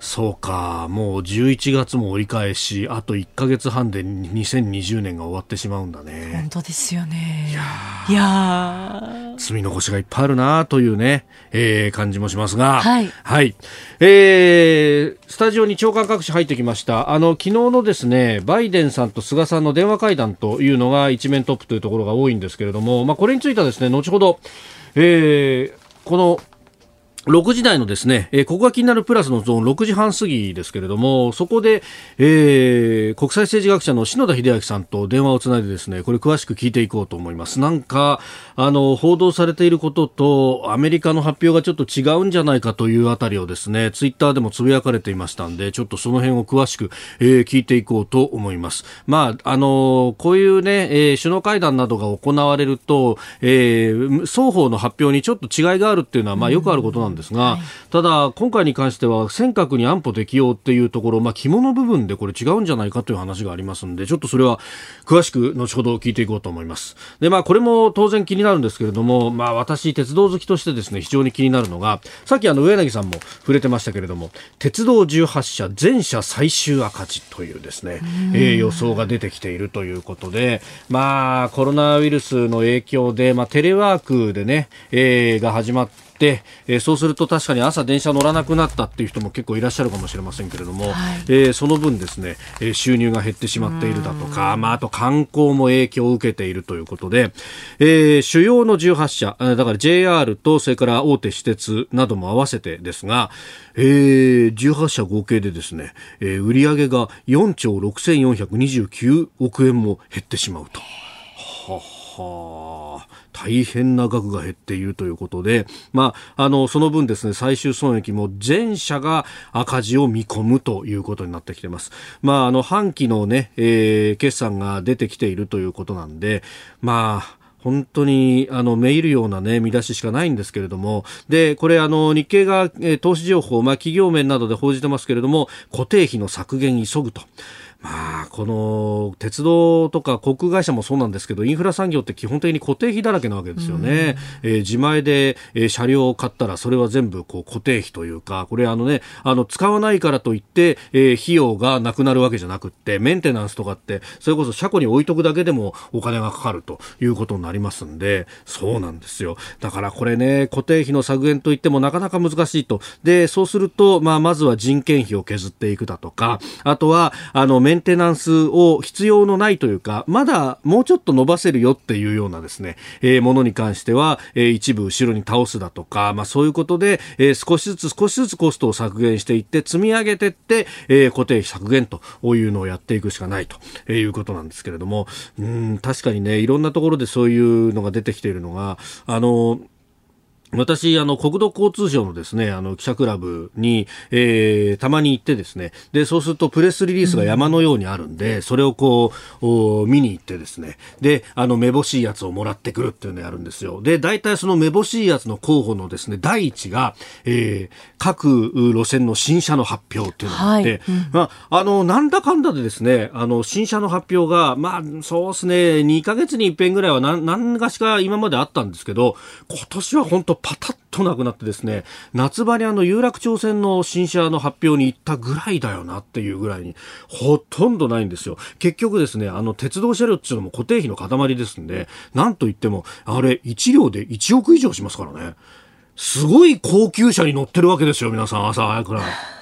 そうか、もう11月も折り返し、あと1か月半で2020年が終わってしまうんだね。本当ですよね。いや積み残しがいっぱいあるなというね、えー、感じもしますが、はい。はい。えー、スタジオに長官各紙入ってきました。あの、昨日のですね、バイデンさんと菅さんの電話会談というのが一面トップというところが多いんですけれども、まあ、これについてはですね、後ほど、えー、この6時台のですね、えー、ここが気になるプラスのゾーン6時半過ぎですけれども、そこで、えー、国際政治学者の篠田秀明さんと電話をつないでですね、これ詳しく聞いていこうと思います。なんか、あの、報道されていることと、アメリカの発表がちょっと違うんじゃないかというあたりをですね、ツイッターでもつぶやかれていましたんで、ちょっとその辺を詳しく、えー、聞いていこうと思います。まあ、あの、こういうね、えー、首脳会談などが行われると、えー、双方の発表にちょっと違いがあるっていうのは、まあ、よくあることなんですが、はい、ただ、今回に関しては尖閣に安保適用っていうところ、まあ、肝の部分でこれ違うんじゃないかという話がありますので、ちょっとそれは詳しく後ほど聞いていこうと思います。で、まあ、これも当然気になるんですけれども、まあ、私、鉄道好きとしてですね、非常に気になるのが、さっきあの、上柳さんも触れてましたけれども、鉄道18社全社最終赤字というですね、えー、予想が出てきているということで、まあ、コロナウイルスの影響で、まあ、テレワークでね、えー、が始まって、で、えー、そうすると確かに朝電車乗らなくなったっていう人も結構いらっしゃるかもしれませんけれども、はい、えー、その分ですね、えー、収入が減ってしまっているだとか、まあ、あと観光も影響を受けているということで、えー、主要の18社、だから JR とそれから大手私鉄なども合わせてですが、えー、18社合計でですね、えー、売上が4兆6429億円も減ってしまうと。はは大変な額が減っているということで、まあ、あの、その分ですね、最終損益も全社が赤字を見込むということになってきています。まあ、あの、半期のね、えー、決算が出てきているということなんで、まあ、本当にあのめいるような、ね、見出ししかないんですけれどもでこれあの日経が、えー、投資情報、まあ、企業面などで報じてますけれども固定費の削減急ぐと。まあ、この鉄道とか航空会社もそうなんですけどインフラ産業って基本的に固定費だらけなわけですよね、えー、自前で、えー、車両を買ったらそれは全部こう固定費というかこれあのねあの使わないからといって、えー、費用がなくなるわけじゃなくってメンテナンスとかってそれこそ車庫に置いとくだけでもお金がかかるということになりますんでそうなんですよ。だからこれね固定費の削減といってもなかなか難しいと。でそうすると、まあ、まずは人件費を削っていくだとかあとはあのメンテナンスを必要のないというか、まだもうちょっと伸ばせるよっていうようなですね、えー、ものに関しては、えー、一部後ろに倒すだとか、まあそういうことで、えー、少しずつ少しずつコストを削減していって、積み上げていって、えー、固定費削減というのをやっていくしかないということなんですけれども、うん、確かにね、いろんなところでそういうのが出てきているのが、あの、私、あの、国土交通省のですね、あの、記者クラブに、えー、たまに行ってですね、で、そうするとプレスリリースが山のようにあるんで、うん、それをこう、見に行ってですね、で、あの、めぼしいやつをもらってくるっていうのをやるんですよ。で、大体そのめぼしいやつの候補のですね、第一が、えー、各路線の新車の発表っていうのがあって、はい。うん、まあ、あの、なんだかんだでですね、あの、新車の発表が、まあ、そうですね、2ヶ月に一遍ぐらいは何、何がしか今まであったんですけど、今年は本当パタッとなくなってですね、夏場にあの有楽町線の新車の発表に行ったぐらいだよなっていうぐらいに、ほとんどないんですよ。結局ですね、あの鉄道車両っていうのも固定費の塊ですんで、なんといっても、あれ1両で1億以上しますからね。すごい高級車に乗ってるわけですよ、皆さん、朝早くから。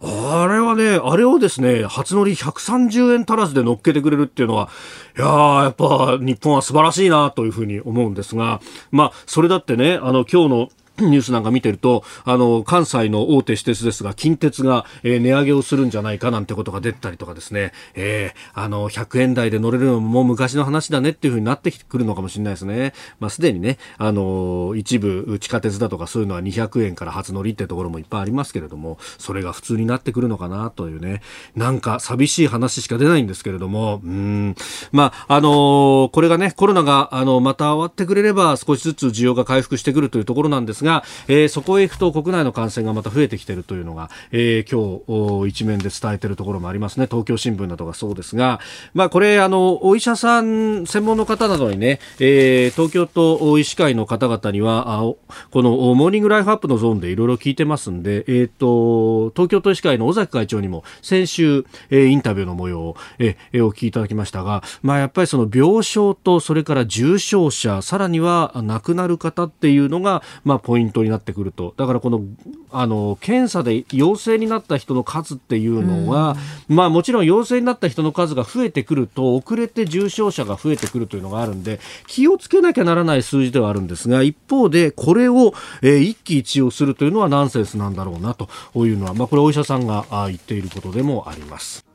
あれはね、あれをですね、初乗り130円足らずで乗っけてくれるっていうのは、いやー、やっぱ日本は素晴らしいなというふうに思うんですが、まあ、それだってね、あの、今日のニュースなんか見てると、あの、関西の大手私鉄ですが、近鉄が、えー、値上げをするんじゃないかなんてことが出たりとかですね、えー、あの、100円台で乗れるのも昔の話だねっていうふうになってくるのかもしれないですね。まあ、すでにね、あの、一部、地下鉄だとかそういうのは200円から初乗りってところもいっぱいありますけれども、それが普通になってくるのかなというね、なんか寂しい話しか出ないんですけれども、うん、まあ、あのこれがね、コロナが、あの、また終わってくれれば少しずつ需要が回復してくるというところなんですが、が、えー、そこへ行くと国内の感染がまた増えてきているというのが、えー、今日一面で伝えているところもありますね。東京新聞などがそうですが、まあ、これあのお医者さん専門の方などにね、えー、東京都医師会の方々にはあこのモーニングライフアップのゾーンでいろいろ聞いてますんで、えーと、東京都医師会の尾崎会長にも先週、えー、インタビューの模様を、えー、お聞きいただきましたが、まあ、やっぱりその病床とそれから重症者さらには亡くなる方っていうのが、まあ、ポイントになってくるとだからこのあの検査で陽性になった人の数っていうのは、まあ、もちろん陽性になった人の数が増えてくると遅れて重症者が増えてくるというのがあるんで気をつけなきゃならない数字ではあるんですが一方でこれを、えー、一喜一憂するというのはナンセンスなんだろうなというのは、まあ、これお医者さんが言っていることでもあります。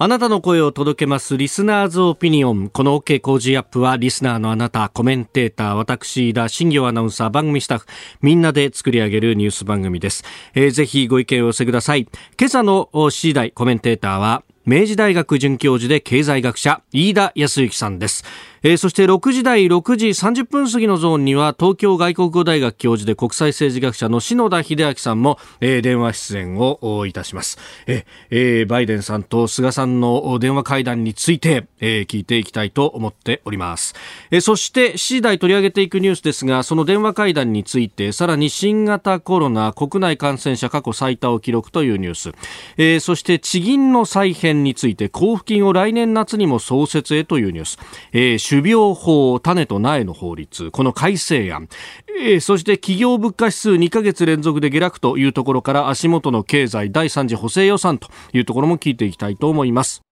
あなたの声を届けますリスナーズオピニオン。この OK 工事アップはリスナーのあなた、コメンテーター、私、田新業アナウンサー、番組スタッフ、みんなで作り上げるニュース番組です。えー、ぜひご意見を寄せください。今朝の C 代コメンテーターは、明治大学准教授で経済学者、飯田康之さんです。えー、そして6時台6時30分過ぎのゾーンには東京外国語大学教授で国際政治学者の篠田秀明さんも、えー、電話出演をいたします、えー、バイデンさんと菅さんの電話会談について、えー、聞いていきたいと思っております、えー、そして7時台取り上げていくニュースですがその電話会談についてさらに新型コロナ国内感染者過去最多を記録というニュース、えー、そして地銀の再編について交付金を来年夏にも創設へというニュース、えー種苗法種と苗の法律この改正案、えー、そして企業物価指数2ヶ月連続で下落というところから足元の経済第3次補正予算というところも聞いていきたいと思います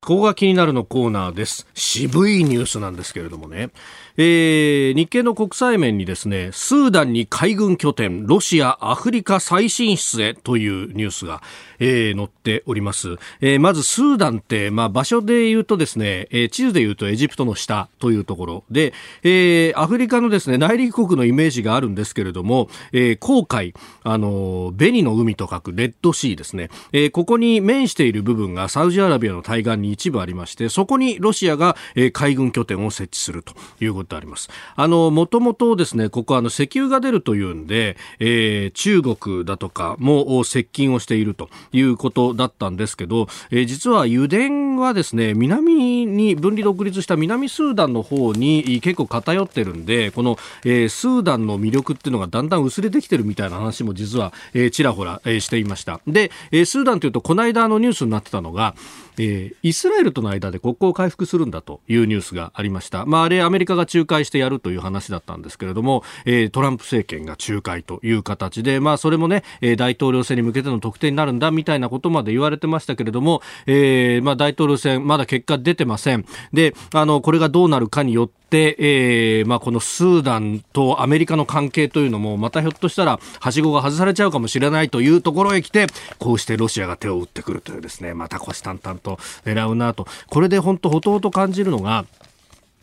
ここが気になるのコーナーです。渋いニュースなんですけれどもね。えー、日経の国際面にですね、スーダンに海軍拠点、ロシア、アフリカ再進出へというニュースが、えー、載っております。えー、まずスーダンって、まあ場所で言うとですね、えー、地図で言うとエジプトの下というところで、えー、アフリカのですね、内陸国のイメージがあるんですけれども、えー、航海、あの、紅の海と書くレッドシーですね、えー、ここに面している部分がサウジアラビアの対岸に一部ありまして、そこにロシアが、えー、海軍拠点を設置するということであります。あの、もともとですね、ここあの石油が出るというんで、えー、中国だとかも接近をしているということだったんですけど、えー、実は油田はですね、南に分離独立した南スーダンの方に結構偏ってるんで、この、えー、スーダンの魅力っていうのがだんだん薄れてきてるみたいな話も実は、えー、ちらほら、えー、していました。で、えー、スーダンというと、この間のニュースになってたのが、えー、イスラエルとの間で国交を回復するんだというニュースがありました。まあ、あれアメリカが仲介してやるという話だったんですけれども、えー、トランプ政権が仲介という形で、まあ、それもね、えー、大統領選に向けての得点になるんだみたいなことまで言われてましたけれども、えー、まあ、大統領選まだ結果出てません。で、あの、これがどうなるかによっ、えー、まあ、このスーダンとアメリカの関係というのも、またひょっとしたら、はしごが外されちゃうかもしれないというところへ来て、こうしてロシアが手を打ってくるというですね、また虎視眈々と狙うなと。これで本当、ほとほと感じるのが、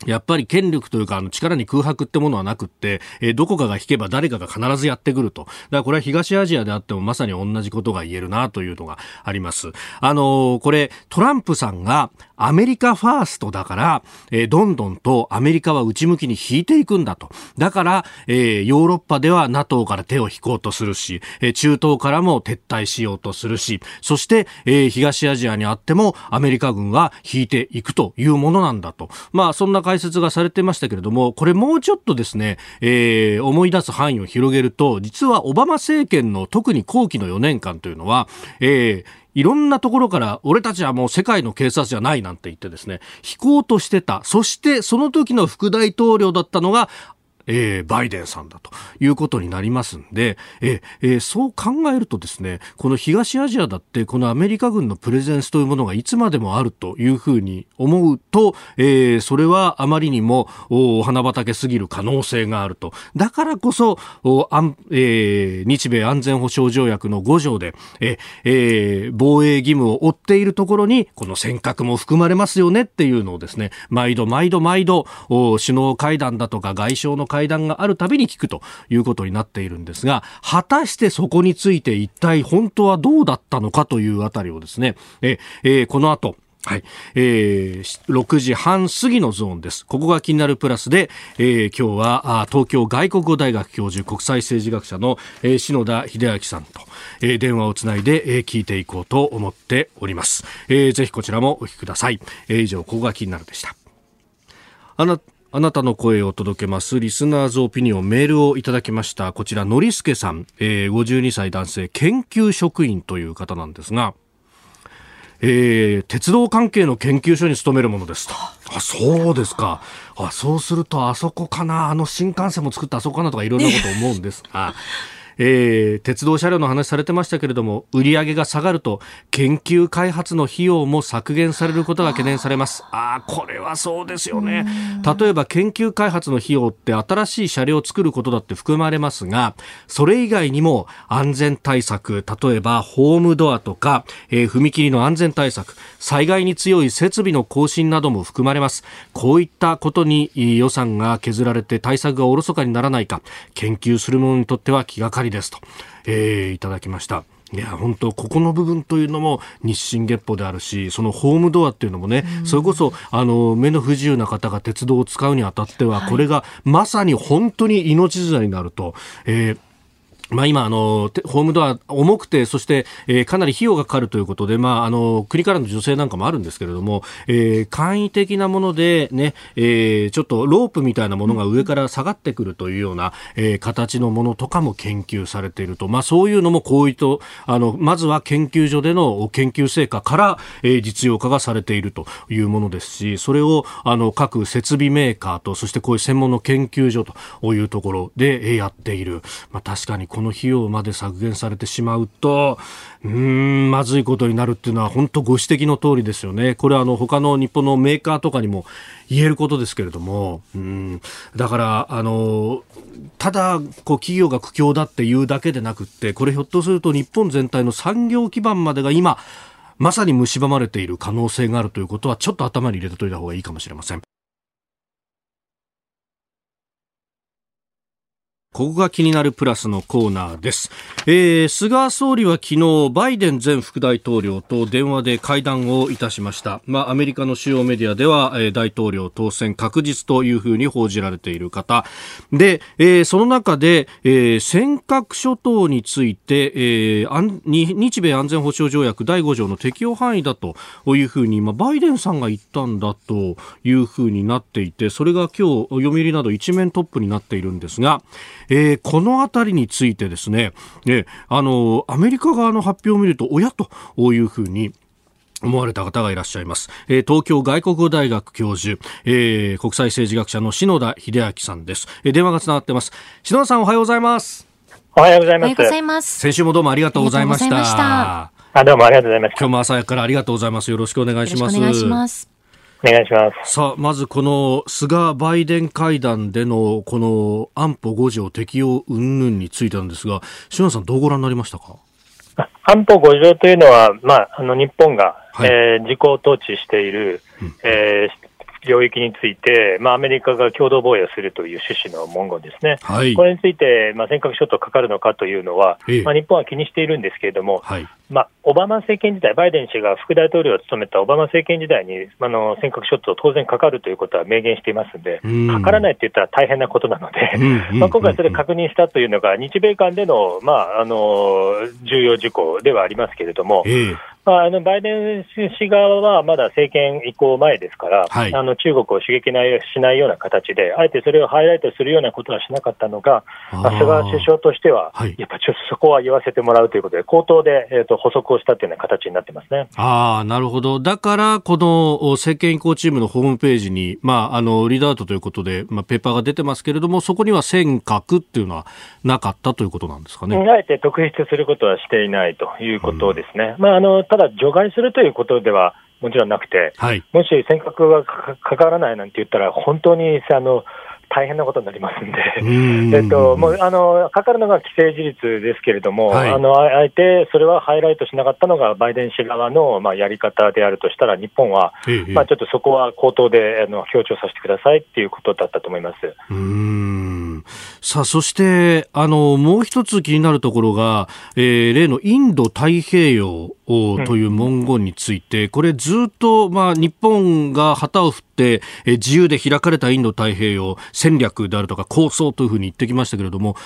やっぱり権力というか、あの力に空白ってものはなくって、えー、どこかが引けば誰かが必ずやってくると。だからこれは東アジアであってもまさに同じことが言えるなというのがあります。あのー、これ、トランプさんがアメリカファーストだから、えー、どんどんとアメリカは内向きに引いていくんだと。だから、えー、ヨーロッパでは NATO から手を引こうとするし、えー、中東からも撤退しようとするし、そして、えー、東アジアにあってもアメリカ軍は引いていくというものなんだと。まあ、そんな解説がされてましたけれども、これもうちょっとですね、えー、思い出す範囲を広げると、実はオバマ政権の特に後期の4年間というのは、えー、いろんなところから俺たちはもう世界の警察じゃないなんて言ってですね、引こうとしてた。そしてその時の副大統領だったのがえー、バイデンさんだということになりますんで、えー、そう考えるとですね、この東アジアだってこのアメリカ軍のプレゼンスというものがいつまでもあるというふうに思うと、えー、それはあまりにもお花畑すぎる可能性があると。だからこそ、おあんえー、日米安全保障条約の5条で、ええー、防衛義務を負っているところに、この尖閣も含まれますよねっていうのをですね、毎度毎度毎度、お首脳会談だとか外相の会談があるたびに聞くということになっているんですが、果たしてそこについて一体本当はどうだったのかというあたりをですね、ええー、この後、はい。えー、6時半過ぎのゾーンです。ここが気になるプラスで、えー、今日はあ東京外国語大学教授、国際政治学者の、えー、篠田秀明さんと、えー、電話をつないで、えー、聞いていこうと思っております。えー、ぜひこちらもお聞きください。えー、以上、ここが気になるでした。あなあなたの声を届けます。リスナーズオピニオンメールをいただきました。こちら、のりすけさん、えー、52歳男性、研究職員という方なんですが、えー、鉄道関係の研究所に勤めるものですと。あ、そうですか。あ、そうすると、あそこかな、あの新幹線も作ったあそこかなとかいろんなこと思うんですが、えー、鉄道車両の話されてましたけれども売り上げが下がると研究開発の費用も削減されることが懸念されます。ああこれはそうですよね。例えば研究開発の費用って新しい車両を作ることだって含まれますがそれ以外にも安全対策例えばホームドアとか、えー、踏切の安全対策災害に強い設備の更新なども含まれます。こういったことに予算が削られて対策がおろそかにならないか研究する者にとっては気がかりりですと、えー、いただきました。いや本当ここの部分というのも日進月歩であるしそのホームドアっていうのもね、うん、それこそあの目の不自由な方が鉄道を使うにあたっては、これがまさに本当に命綱になると、えーまあ、今あの、ホームドア重くて、そして、えー、かなり費用がかかるということで、まあ、あの、国からの助成なんかもあるんですけれども、えー、簡易的なもので、ね、えー、ちょっとロープみたいなものが上から下がってくるというような、えー、形のものとかも研究されていると。まあ、そういうのもこういった、あの、まずは研究所での研究成果から、えー、実用化がされているというものですし、それを、あの、各設備メーカーと、そしてこういう専門の研究所というところで、えー、やっている。まあ、確かにこの費用まで削減されてしまうと、うん、まずいことになるっていうのは本当ご指摘の通りですよね。これはあの他の日本のメーカーとかにも言えることですけれども、うん、だからあのただこう企業が苦境だっていうだけでなくって、これひょっとすると日本全体の産業基盤までが今まさに蝕まれている可能性があるということはちょっと頭に入れておいた方がいいかもしれません。ここが気になるプラスのコーナーです。えー、菅総理は昨日、バイデン前副大統領と電話で会談をいたしました。まあ、アメリカの主要メディアでは、えー、大統領当選確実というふうに報じられている方。で、えー、その中で、えー、尖閣諸島について、えー、日米安全保障条約第5条の適用範囲だというふうに、まあ、バイデンさんが言ったんだというふうになっていて、それが今日、読売など一面トップになっているんですが、えー、このあたりについてですね、ね、あの、アメリカ側の発表を見ると、親というふうに、思われた方がいらっしゃいます。えー、東京外国語大学教授、えー、国際政治学者の篠田秀明さんです。えー、電話がつながってます。篠田さんおはようございます。おはようございます。おはようございます。先週もどうもありがとうございました。あ、どうもありがとうございました。今日も朝からありがとうございます。よろしくお願いします。お願いします。お願いします。さあ、まずこの菅・バイデン会談でのこの安保5条適用云々についてなんですが、篠田さん、どうご覧になりましたか？安保5条というのは、まあ、あの日本が、はい、えー、自公統治している、うん、えー領域について、まあ、アメリカが共同防衛をするという趣旨の文言ですね、はい、これについて、まあ、尖閣諸島かかるのかというのは、ええ、まあ、日本は気にしているんですけれども、はい、まあ、オバマ政権時代、バイデン氏が副大統領を務めたオバマ政権時代にあの尖閣諸島、当然かかるということは明言していますので、かからないって言ったら大変なことなので、まあ、今回それ確認したというのが、日米間での,、まあ、あの重要事項ではありますけれども、えまあ、あのバイデン氏側はまだ政権移行前ですから、はい、あの中国を刺激ないしないような形で、あえてそれをハイライトするようなことはしなかったのが、菅首相としては、はい、やっぱちょっとそこは言わせてもらうということで、口頭で、えーと、補足をしたというような形になってますね。ああ、なるほど。だから、この政権移行チームのホームページに、まあ、あの、リーダートということで、まあ、ペーパーが出てますけれども、そこには尖閣っていうのはなかったということなんですかね。あえて特筆することはしていないということですね。うん、まあ、あの、ただ除外するということでは、もちろんなくて、はい、もし尖閣がかからないなんて言ったら、本当にあの大変なことになりますんで、えっと、もうあのかかるのが既成事実ですけれども、はい、あのあえてそれはハイライトしなかったのがバイデン氏側の、まあ、やり方であるとしたら、日本は、ええ、まあ、ちょっとそこは口頭であの強調させてくださいっていうことだったと思います。うんさあ、そしてあのもう一つ気になるところが、えー、例のインド太平洋という文言について、うん、これずっと、まあ、日本が旗を振って、え自由で開かれたインド太平洋戦略であるとか構想というふうに言ってきましたけれども、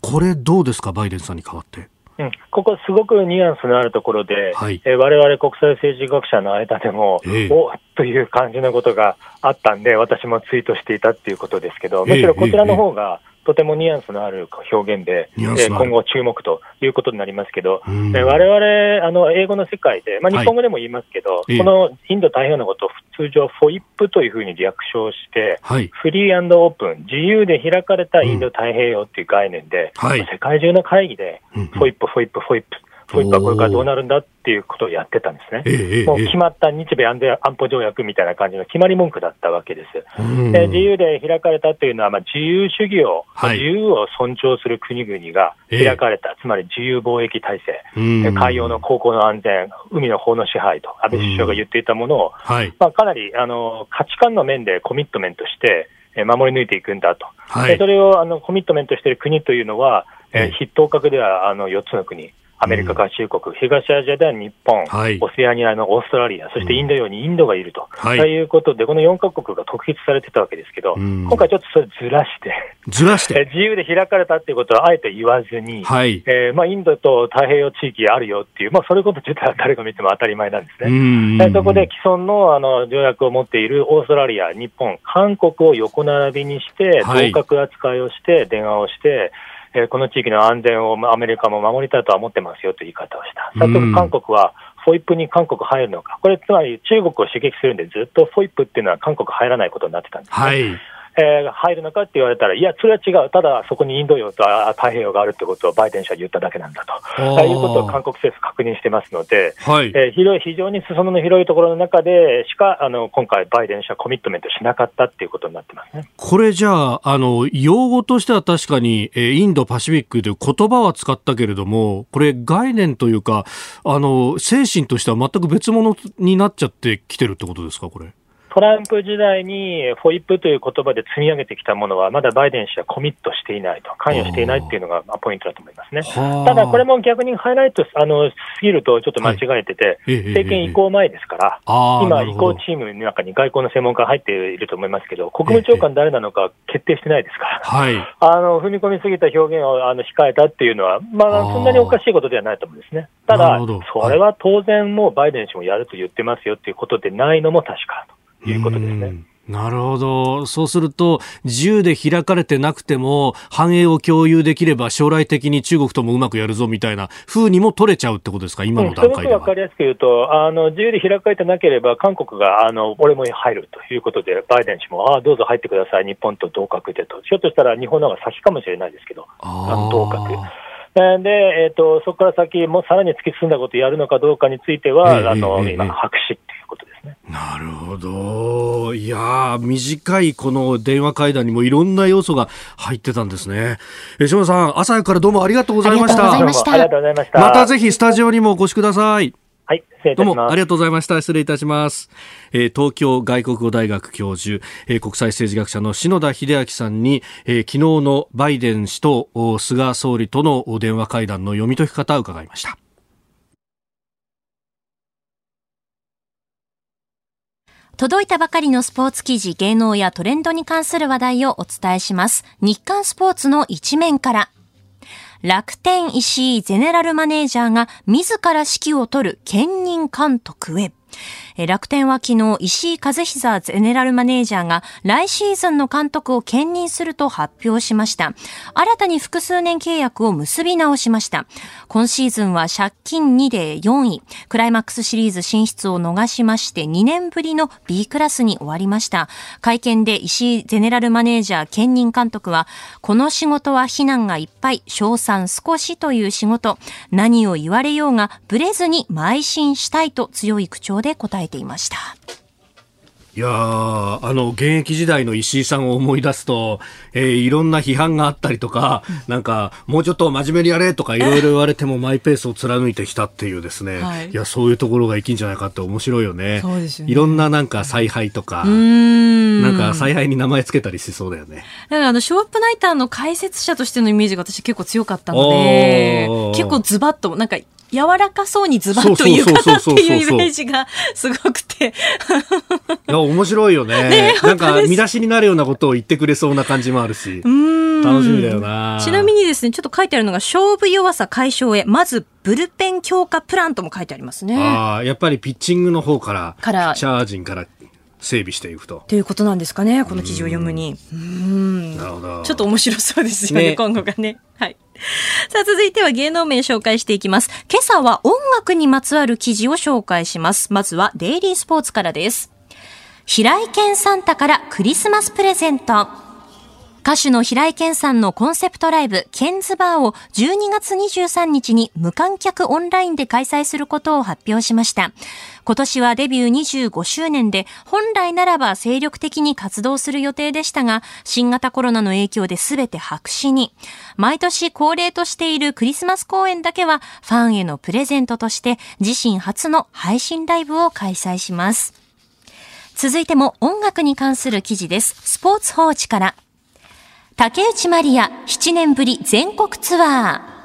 これどうですか、バイデンさんに代わって。うん、ここ、すごくニュアンスのあるところで、はい、えー、我々国際政治学者の間でも、えー、おという感じのことがあったんで、私もツイートしていたっていうことですけど、むしろこちらの方が、とてもニュアンスのある表現で、えー、今後注目ということになりますけど、われわれ、あの、英語の世界で、まあ、日本語でも言いますけど、はい、このインド太平洋のことを通常、 FOIP というふうに略称して、はい、 free open、自由で開かれたインド太平洋という概念で、うんはい、世界中の会議で、フォイップ、フォイップ、フォイップそういったこれからどうなるんだっていうことをやってたんですね、えもう決まった日米安全安保条約みたいな感じの決まり文句だったわけです。で自由で開かれたというのは、まあ、自由主義を、はい、自由を尊重する国々が開かれた、つまり自由貿易体制、海洋の航行の安全、海の法の支配と安倍首相が言っていたものを、はい、まあ、かなりあの価値観の面でコミットメントして、守り抜いていくんだと、はい、それをあのコミットメントしている国というのは、えー、筆頭格ではあの4つの国、アメリカ合衆国、うん、東アジアでは日本、はい、オセアニアのオーストラリア、そしてインド洋にインドがいると、はい、ということで、この4カ国が特筆されてたわけですけど、うん、今回ちょっとそれずらして、ずらして。自由で開かれたっていうことはあえて言わずに、はい。えーまあ、インドと太平洋地域あるよっていう、まあ、それこそ実は誰が見ても当たり前なんですね。そこで既存のあの条約を持っているオーストラリア、日本、韓国を横並びにして、同格扱いをして、電話をして、えー、この地域の安全をアメリカも守りたいとは思ってますよという言い方をした。早速韓国は、フォイップに韓国入るのか、これ、つまり中国を刺激するんで、ずっとフォイップっていうのは韓国入らないことになってたんです、ね、はいえー、入るのかって言われたら、いや、それは違う、ただそこにインド洋と太平洋があるってことをバイデン氏は言っただけなんだと、いうことを韓国政府確認してますので、はい。えー、広い非常に裾野の広いところの中でしか、あの今回、バイデン氏はコミットメントしなかったっていうことになってますね。これじゃあ、あの用語としては確かに、えー、インドパシフィックという言葉は使ったけれども、これ、概念というか、あの精神としては全く別物になっちゃってきてるってことですか、これ？トランプ時代にフォイップという言葉で積み上げてきたものは、まだバイデン氏はコミットしていないと、関与していないっていうのがポイントだと思いますね。ただ、これも逆にハイライトあのすぎるとちょっと間違えてて、はい、政権移行前ですから、今、移行チームの中に外交の専門家が入っていると思いますけど、国務長官誰なのか決定してないですから、はい、あの踏み込みすぎた表現をあの控えたっていうのは、まあ、そんなにおかしいことではないと思うんですね。ただ、それは当然もうバイデン氏もやると言ってますよっていうことでないのも確かと。いうことですね。なるほど。そうすると、自由で開かれてなくても、繁栄を共有できれば、将来的に中国ともうまくやるぞみたいな風にも取れちゃうってことですか、今の段階では。わ、うん、かりやすく言うと、あの自由で開かれてなければ、韓国があの俺も入るということで、バイデン氏も、ああ、どうぞ入ってください、日本と同格でと、ひょっとしたら日本の方が先かもしれないですけど、あの同格。で、えーと、そこから先、もさらに突き進んだことをやるのかどうかについては、えー、あの、えー、今、白紙ってね。なるほど。いや短いこの電話会談にもいろんな要素が入ってたんですね。え島田さん、朝早くからどうもありがとうございました。ありがとうございました。またぜひスタジオにもお越しください。はい、失礼いたします。どうもありがとうございました。失礼いたします。えー、東京外国語大学教授、えー、国際政治学者の篠田秀明さんに、えー、昨日のバイデン氏と菅総理との電話会談の読み解き方を伺いました。届いたばかりのスポーツ記事、芸能やトレンドに関する話題をお伝えします。日刊スポーツの一面から。楽天石井ゼネラルマネージャーが自ら指揮を取る兼任監督へ。楽天は昨日、石井和久ゼネラルマネージャーが来シーズンの監督を兼任すると発表しました。新たに複数年契約を結び直しました。今シーズンは借金2で4位、クライマックスシリーズ進出を逃しまして2年ぶりの B クラスに終わりました。会見で石井ゼネラルマネージャー兼任監督は、この仕事は非難がいっぱい、賞賛少しという仕事、何を言われようがブレずに邁進したいと強い口調で答えていました。いやあの、現役時代の石井さんを思い出すと、えー、いろんな批判があったりとか、なんか、もうちょっと真面目にやれとかいろいろ言われてもマイペースを貫いてきたっていうですね、はい、いや、そういうところが生きんじゃないかって面白いよね。そうですよね。いろんななんか采配とか、んなんか采配に名前つけたりしそうだよね。だからあの、ショーアップナイターの解説者としてのイメージが私結構強かったので、結構ズバッと、なんか柔らかそうにズバッと言うかっていうイメージがすごくて。いや、面白いよね。ねなんか、見出しになるようなことを言ってくれそうな感じもあるし。楽しみだよな。ちなみにですね、ちょっと書いてあるのが、勝負弱さ解消へ、まず、ブルペン強化プランとも書いてありますね。ああ、やっぱりピッチングの方から、から、チャージンから整備していくと。ということなんですかね、この記事を読むに。うん。なるほど。ちょっと面白そうですよね、ね今後がね。はい。さあ、続いては芸能名紹介していきます。今朝は音楽にまつわる記事を紹介します。まずはデイリースポーツからです。平井堅サンタからクリスマスプレゼント。歌手の平井堅さんのコンセプトライブ、ケンズバーを12月23日に無観客オンラインで開催することを発表しました。今年はデビュー25周年で、本来ならば精力的に活動する予定でしたが、新型コロナの影響で全て白紙に。毎年恒例としているクリスマス公演だけは、ファンへのプレゼントとして、自身初の配信ライブを開催します。続いても音楽に関する記事です。スポーツ報知から。竹内まりや7年ぶり全国ツアー。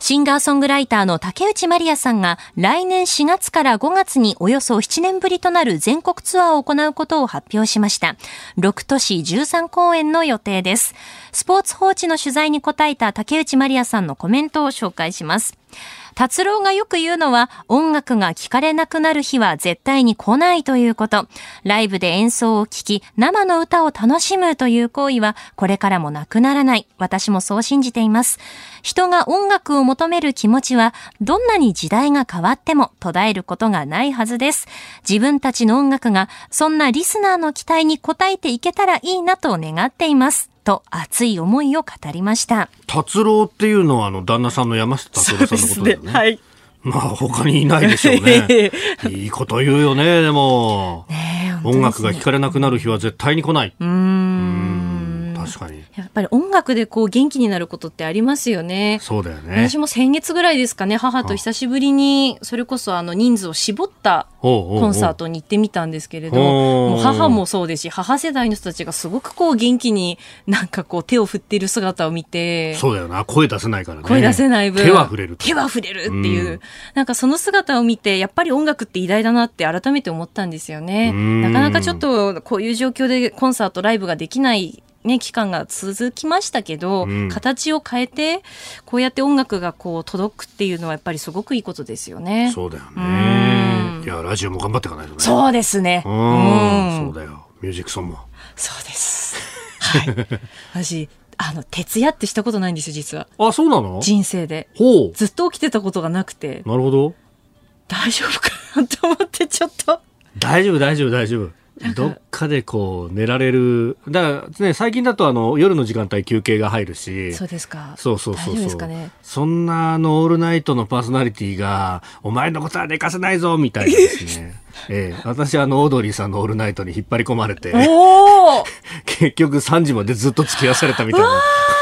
シンガーソングライターの竹内まりやさんが来年4月から5月におよそ7年ぶりとなる全国ツアーを行うことを発表しました。6都市13公演の予定です。スポーツ報知の取材に答えた竹内まりやさんのコメントを紹介します。達郎がよく言うのは、音楽が聴かれなくなる日は絶対に来ないということ。ライブで演奏を聴き、生の歌を楽しむという行為は、これからもなくならない。私もそう信じています。人が音楽を求める気持ちは、どんなに時代が変わっても途絶えることがないはずです。自分たちの音楽が、そんなリスナーの期待に応えていけたらいいなと願っています。と熱い思いを語りました。達郎っていうのはあの旦那さんの山下達郎さんのことだよね。ねはい。まあ他にいないでしょうね。いいこと言うよね、でも。ね、音楽が聴かれなくなる日は絶対に来ない。うん確かにやっぱり音楽でこう元気になることってありますよね。そうだよね。私も先月ぐらいですかね母と久しぶりにそれこそあの人数を絞ったコンサートに行ってみたんですけれどもう。母もそうですし母世代の人たちがすごくこう元気になんかこう手を振っている姿を見てそうだよな。声出せないからね。声出せない分手は触れる手は触れるっていう、うん、なんかその姿を見てやっぱり音楽って偉大だなって改めて思ったんですよね。なかなかちょっとこういう状況でコンサートライブができないね、期間が続きましたけど、うん、形を変えてこうやって音楽がこう届くっていうのはやっぱりすごくいいことですよね。そうだよね。いやラジオも頑張っていかないとね。そうですね。うん、そうだよ。ミュージックソンも。そうです。はい。私あの徹夜ってしたことないんですよ実は。あそうなの？人生で。ほう。ずっと起きてたことがなくて。なるほど。大丈夫かなと思ってちょっと。大丈夫大丈夫大丈夫。どっかでこう寝られる。だからね最近だとあの夜の時間帯休憩が入るし。そうですか。そうそうそうそう、ね、そんなあのオールナイトのパーソナリティがお前のことは寝かせないぞみたいなですね。ええ、私あのオードリーさんの「オールナイト」に引っ張り込まれて 結局3時までずっと付き合わされたみたいな。こ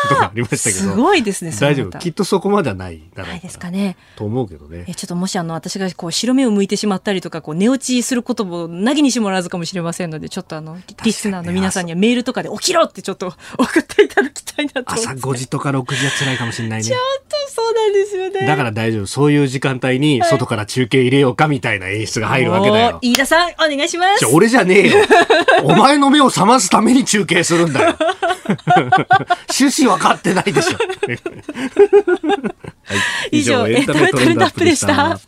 とがありましたけど。すごいですね大丈夫。きっとそこまではないないですかね。と思うけどね。えちょっともしあの私がこう白目を向いてしまったりとかこう寝落ちすることもなぎにしもらわずかもしれませんのでちょっとあのリスナーの皆さんにはメールとかで起きろってちょっと送っていただきたいなと朝5時とか6時は辛いかもしれないねちょっとそうなんですよね。だから大丈夫。そういう時間帯に外から中継入れようかみたいな演出が入るわけだよ。飯田さんお願いします。俺じゃねえよ。お前の目を覚ますために中継するんだよ 趣旨分かってないでしょ はい、以上エンタメトレンドアップでした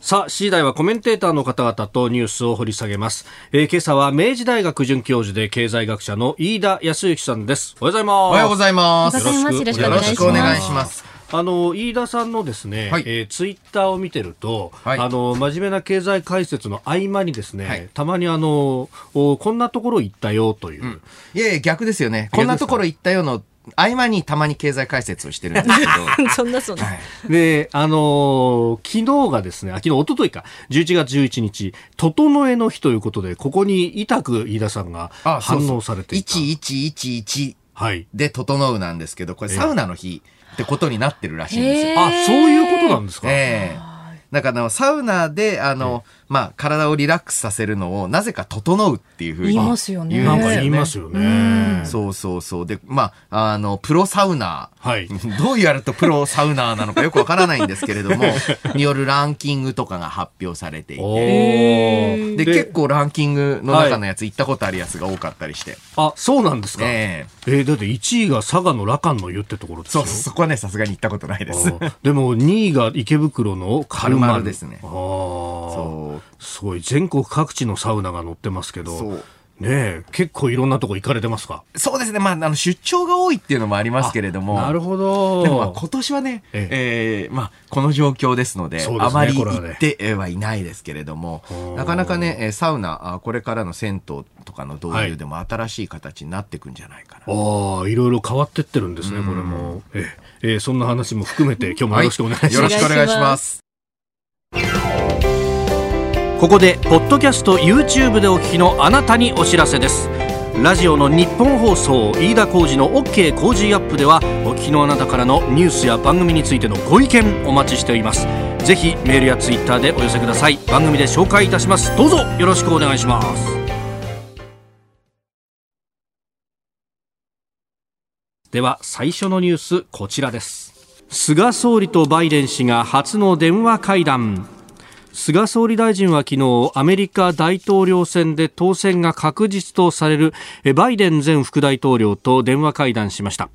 さあ、次第はコメンテーターの方々とニュースを掘り下げます。えー、今朝は明治大学准教授で経済学者の飯田康之さんです。おはようございます。おはようございます。よろしくお願いします。あの飯田さんのですね、はい、えー、ツイッターを見てると、はい、あの真面目な経済解説の合間にですね、はい、たまにあのこんなところ行ったよという、うん、いやいや逆ですよね。こんなところ行ったよの合間にたまに経済解説をしてるんですけど。そんなそんな。はい、で、あのー、昨日がですね、昨日、一昨日か、11月11日、整えの日ということで、ここに痛く飯田さんが反応されていた。そうそう1111で整うなんですけど、これサウナの日ってことになってるらしいんですよ。あ、そういうことなんですか？ええーだからサウナであの、まあ、体をリラックスさせるのをなぜか整うっていうふうに言いますよね。なんか言いますよね。そうそうそう。で、まあ、あの、プロサウナー。はい。どうやるとプロサウナーなのかよくわからないんですけれども、によるランキングとかが発表されていて。で、結構ランキングの中のやつ行ったことあるやつが多かったりして。あ、そうなんですか。えー、えー、だって1位が佐賀の羅漢の湯ってところですよそう、そこはね、さすがに行ったことないです。でも2位が池袋のカルマルですね。ああ。そう。すごい。全国各地のサウナが載ってますけど。ね結構いろんなとこ行かれてますか？そうですね。まあ、あの、出張が多いっていうのもありますけれども。なるほど。でも、まあ、今年はね、えええー、まあ、この状況ですので、でね、あまり行ってはいないですけれども、ね、なかなかね、サウナ、これからの銭湯とかの導入でも新しい形になっていくんじゃないかな。はい、ああ、いろいろ変わってってるんですね、これも。えええー、そんな話も含めて、今日もよろしくお願いします。はい、よろしくお願いします。ここでポッドキャスト YouTube でお聞きのあなたにお知らせです。ラジオの日本放送飯田浩司の OK 工事アップではお聞きのあなたからのニュースや番組についてのご意見お待ちしております。ぜひメールやツイッターでお寄せください。番組で紹介いたします。どうぞよろしくお願いします。では最初のニュースこちらです。菅総理とバイデン氏が初の電話会談。菅総理大臣は昨日アメリカ大統領選で当選が確実とされるバイデン前副大統領と電話会談しました。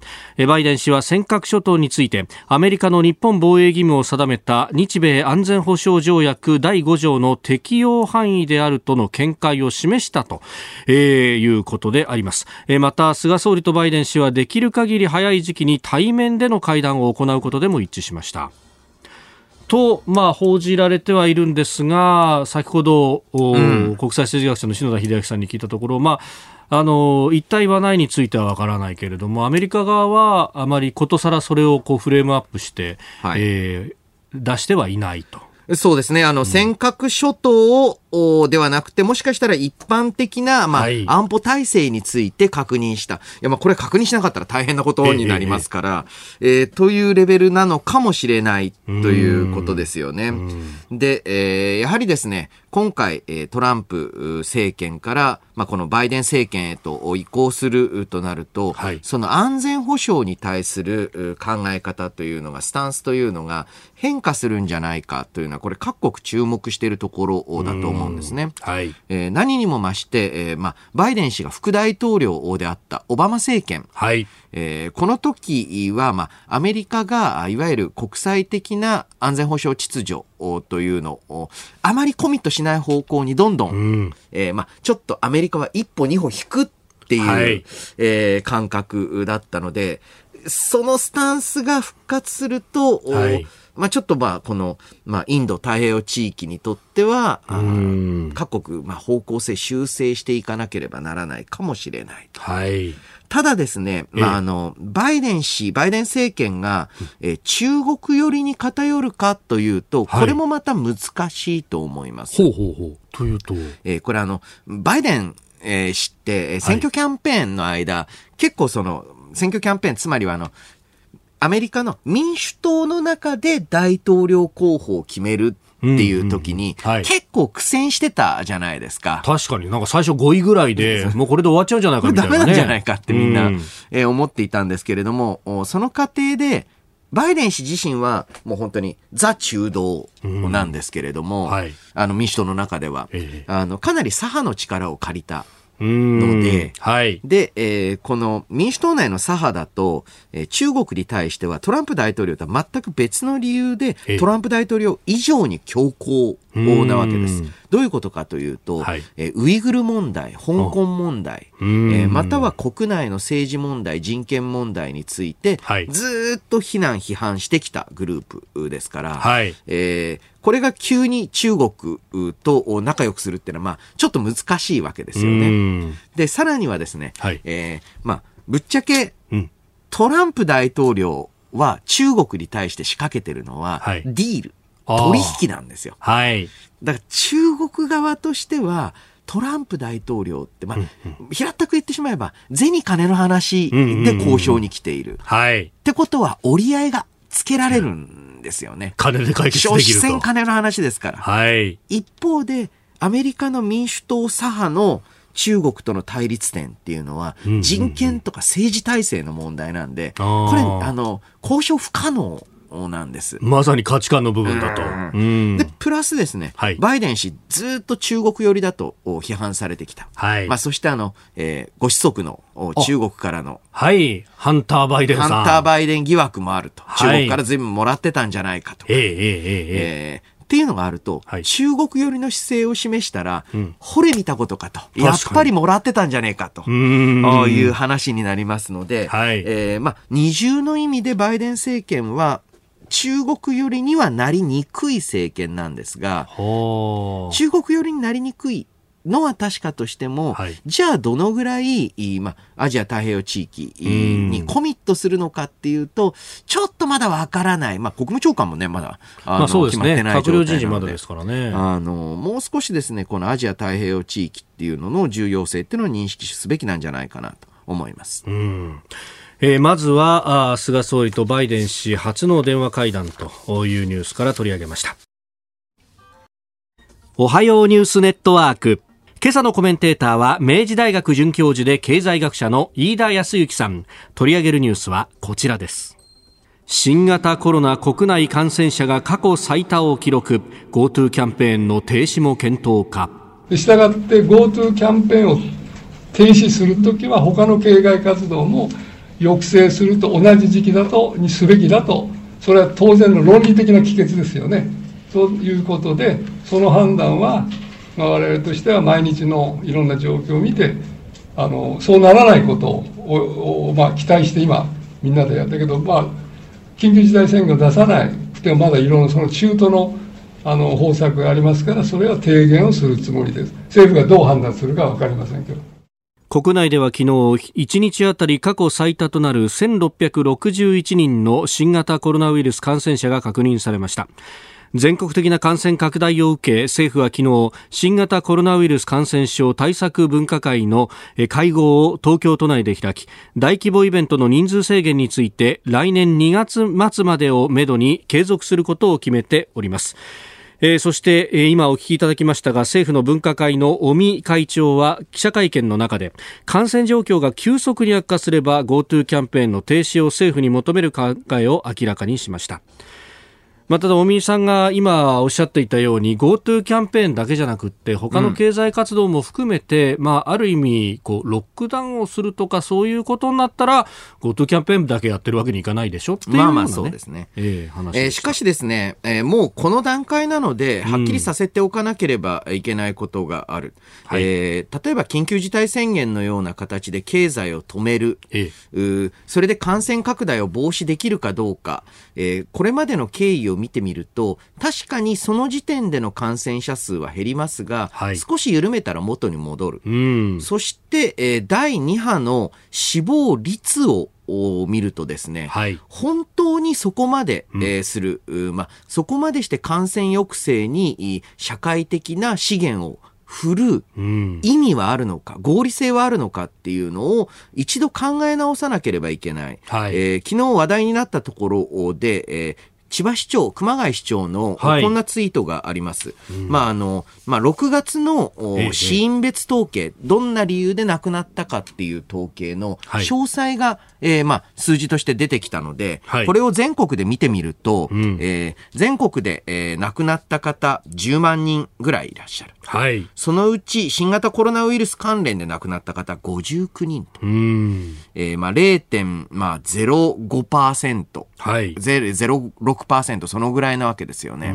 バイデン氏は尖閣諸島についてアメリカの日本防衛義務を定めた日米安全保障条約第5条の適用範囲であるとの見解を示したと、えー、いうことであります。また菅総理とバイデン氏はできる限り早い時期に対面での会談を行うことでも一致しました。と、まあ、報じられてはいるんですが、先ほど、うん、国際政治学者の篠田秀明さんに聞いたところ、まあ、あの一体はないについてはわからないけれども、アメリカ側はあまりことさらそれをこうフレームアップして、はい、えー、出してはいないと。そうですね。あの、うん、尖閣諸島を、ではなくて、もしかしたら一般的な、まあ、はい、安保体制について確認した。いや、まあ、これ確認しなかったら大変なことになりますから、えー、えー、というレベルなのかもしれないということですよね。で、えー、やはりですね、今回、トランプ政権から、まあ、このバイデン政権へと移行するとなると、はい、その安全保障に対する考え方というのが、スタンスというのが変化するんじゃないかというのは、これ各国注目しているところだと思うんですね。はい、えー、何にも増して、えーまあ、バイデン氏が副大統領であったオバマ政権、はいえー、この時は、まあ、アメリカがいわゆる国際的な安全保障秩序というのをあまりコミットしない方向にどんどん、うん、えー、まあ、ちょっとアメリカは一歩二歩引くっていう、はい、えー、感覚だったのでそのスタンスが復活すると、はいまあ、ちょっとまあ、この、まあ、インド太平洋地域にとっては、各国、まあ、方向性修正していかなければならないかもしれない。はい。ただですね、まあ、あの、バイデン氏、バイデン政権が、えー、中国寄りに偏るかというと、これもまた難しいと思います。ほうほうほう。というと。えー、これあの、バイデン、えー、知って、選挙キャンペーンの間、はい、結構その、選挙キャンペーン、つまりはあの、アメリカの民主党の中で大統領候補を決めるっていう時に、うんうんはい、結構苦戦してたじゃないですか。確かに。なんか最初5位ぐらいで、もうこれで終わっちゃうんじゃないかみたいな、ね。ダメなんじゃないかってみんな、うん、えー、思っていたんですけれども、その過程で、バイデン氏自身はもう本当にザ中道なんですけれども、うん。はい、あの民主党の中では、ええ、あのかなり左派の力を借りたので、はい、で、えー、この民主党内の左派だと、えー、中国に対してはトランプ大統領とは全く別の理由で、トランプ大統領以上に強硬なわけです。どういうことかというと、はい、えー、ウイグル問題、香港問題、えー、または国内の政治問題、人権問題について、はい、ずっと非難、批判してきたグループですから、はい、えー、これが急に中国と仲良くするっていうのは、まあ、ちょっと難しいわけですよね。で、さらにはですね、はい、えー、まあ、ぶっちゃけ、うん、トランプ大統領は中国に対して仕掛けてるのは、はい、ディール。取引なんですよ。はい。だから中国側としては、トランプ大統領って、まあ、平たく言ってしまえば、銭金の話で交渉に来ている。はい。ってことは、折り合いがつけられるんですよね。金で解決できると。金の話ですから。はい。一方で、アメリカの民主党左派の中国との対立点っていうのは、人権とか政治体制の問題なんで、これ、あの、交渉不可能なんです。まさに価値観の部分だと。で、プラスですね、はい、バイデン氏、ずっと中国寄りだと批判されてきた。はい。まあ、そしてあの、えー、ご子息の中国からの。はい。ハンター・バイデンさん。ハンター・バイデン疑惑もあると。中国から随分もらってたんじゃないかと。ええええええっていうのがあると、はい、中国寄りの姿勢を示したら、うん、惚れ見たことかと。やっぱりもらってたんじゃねえかと。いう話になりますので、はい、えー、まあ、二重の意味でバイデン政権は、中国寄りにはなりにくい政権なんですが、中国寄りになりにくいのは確かとしても、はい、じゃあどのぐらい、まあ、アジア太平洋地域にコミットするのかっていうと、ちょっとまだわからない。まあ、国務長官もね、まだ、あの、まあ、決まってない状態なので。ですからね。あの、もう少しですね、このアジア太平洋地域っていうのの重要性っていうのを認識すべきなんじゃないかなと思います。うんえー、まずはあ菅総理とバイデン氏初の電話会談というニュースから取り上げました。おはようニュースネットワーク。今朝のコメンテーターは明治大学准教授で経済学者の飯田康之さん。取り上げるニュースはこちらです。新型コロナ国内感染者が過去最多を記録。GoTo キャンペーンの停止も検討か。したがって GoTo キャンペーンを停止するときは他の経済活動も抑制すると同じ時期だとにすべきだと、それは当然の論理的な帰結ですよね。ということで、その判断は、まあ、我々としては毎日のいろんな状況を見て、あのそうならないことを、まあ、期待して今、みんなでやったけど、まあ、緊急事態宣言を出さない、でもまだいろんなその中途のあの方策がありますから、それは提言をするつもりです。政府がどう判断するか分かりませんけど。国内では昨日1日あたり過去最多となる1661人の新型コロナウイルス感染者が確認されました。全国的な感染拡大を受け政府は昨日新型コロナウイルス感染症対策分科会の会合を東京都内で開き大規模イベントの人数制限について来年2月末までをめどに継続することを決めております。えー、そして、えー、今お聞きいただきましたが政府の分科会の尾身会長は記者会見の中で感染状況が急速に悪化すれば GoTo キャンペーンの停止を政府に求める考えを明らかにしました。まあ、ただ、尾身さんが今おっしゃっていたように GoTo キャンペーンだけじゃなくって他の経済活動も含めて、うん、まあ、ある意味こうロックダウンをするとかそういうことになったら GoTo キャンペーンだけやってるわけにいかないでしょっていう、ね、まあまあそうですね、えー、話えー、しかしですね、えー、もうこの段階なのではっきりさせておかなければいけないことがある、うん、えー、例えば緊急事態宣言のような形で経済を止める、えー、それで感染拡大を防止できるかどうか、えー、これまでの経緯を見てみると、確かにその時点での感染者数は減りますが、はい、少し緩めたら元に戻る。そして、えー、第2波の死亡率をを見るとですね、はい、本当にそこまで、えー、する、まあ、そこまでして感染抑制に社会的な資源を振る意味はあるのか、合理性はあるのかっていうのを一度考え直さなければいけない。はい、えー、昨日話題になったところで、えー千葉市長、熊谷市長の、こんなツイートがあります。まあ、あの、まあ、6月の、死因別統計、どんな理由で亡くなったかっていう統計の詳細が、えー、まあ、数字として出てきたので、はい、これを全国で見てみると、うん、えー、全国で、えー、亡くなった方10万人ぐらいいらっしゃる。はい。そのうち新型コロナウイルス関連で亡くなった方59人と。うん。えー、まあ、0.05%。はい。0.06%そのぐらいなわけですよね。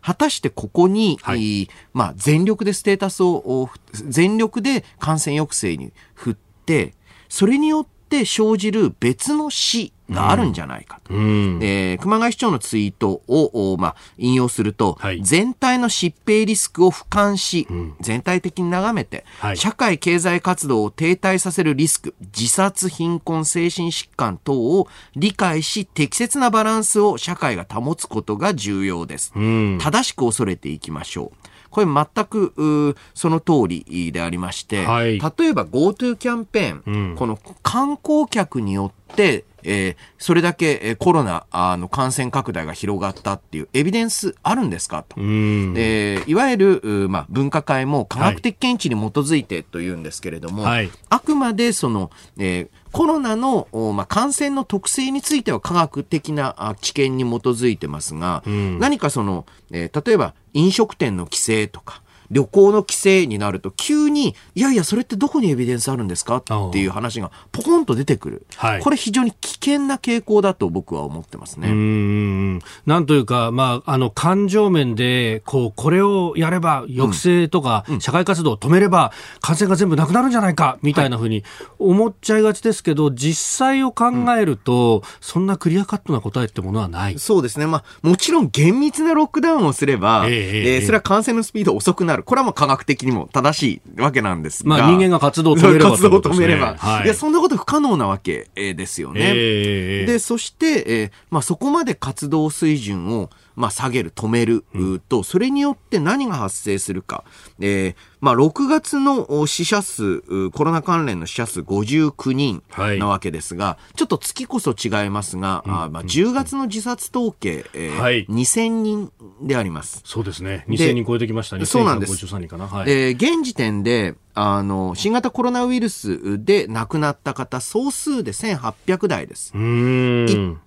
果たしてここに、はい、まあ、全力でステータスを、全力で感染抑制に振って、それによって生じる別の死があるんじゃないかと。うん、えー、熊谷市長のツイートを、まあ、引用すると、はい、全体の疾病リスクを俯瞰し、うん、全体的に眺めて、はい、社会経済活動を停滞させるリスク、自殺、貧困、精神疾患等を理解し、適切なバランスを社会が保つことが重要です。うん、正しく恐れていきましょう。これ全くその通りでありまして、はい、例えば GoTo キャンペーン、うん、この観光客によって、えー、それだけコロナの感染拡大が広がったっていうエビデンスあるんですかと。えー、いわゆる、まあ、分科会も科学的見地に基づいてというんですけれども、はい、あくまでその、えー、コロナの、まあ、感染の特性については科学的な知見に基づいてますが、うん、何かその、えー、例えば飲食店の規制とか、旅行の規制になると急に、いやいや、それってどこにエビデンスあるんですか？っていう話がポコンと出てくる。はい、これ非常に危険な傾向だと僕は思ってますね。うん。なんというか、まあ、あの、感情面で、こう、これをやれば、抑制とか、社会活動を止めれば、感染が全部なくなるんじゃないか、みたいなふうに思っちゃいがちですけど、実際を考えると、そんなクリアカットな答えってものはない。そうですね。まあ、もちろん厳密なロックダウンをすれば、えー、えー、それは感染のスピード遅くなる。る。これはもう科学的にも正しいわけなんですが。まあ人間が活動を止めれば、活動を止めれば。はい、いや、そんなこと不可能なわけですよね。えー、で、そして、えー、まあそこまで活動水準を、まあ、下げる、止めると、それによって何が発生するか。えー、まあ、6月の死者数、コロナ関連の死者数59人なわけですが、はい、ちょっと月こそ違いますが、うん、あまあ、10月の自殺統計、えーはい、2000人であります。そうですね。2000人超えてきましたね。そうなんです。人かな。はい、えー、現時点で、あの、新型コロナウイルスで亡くなった方、総数で1800台です。うん。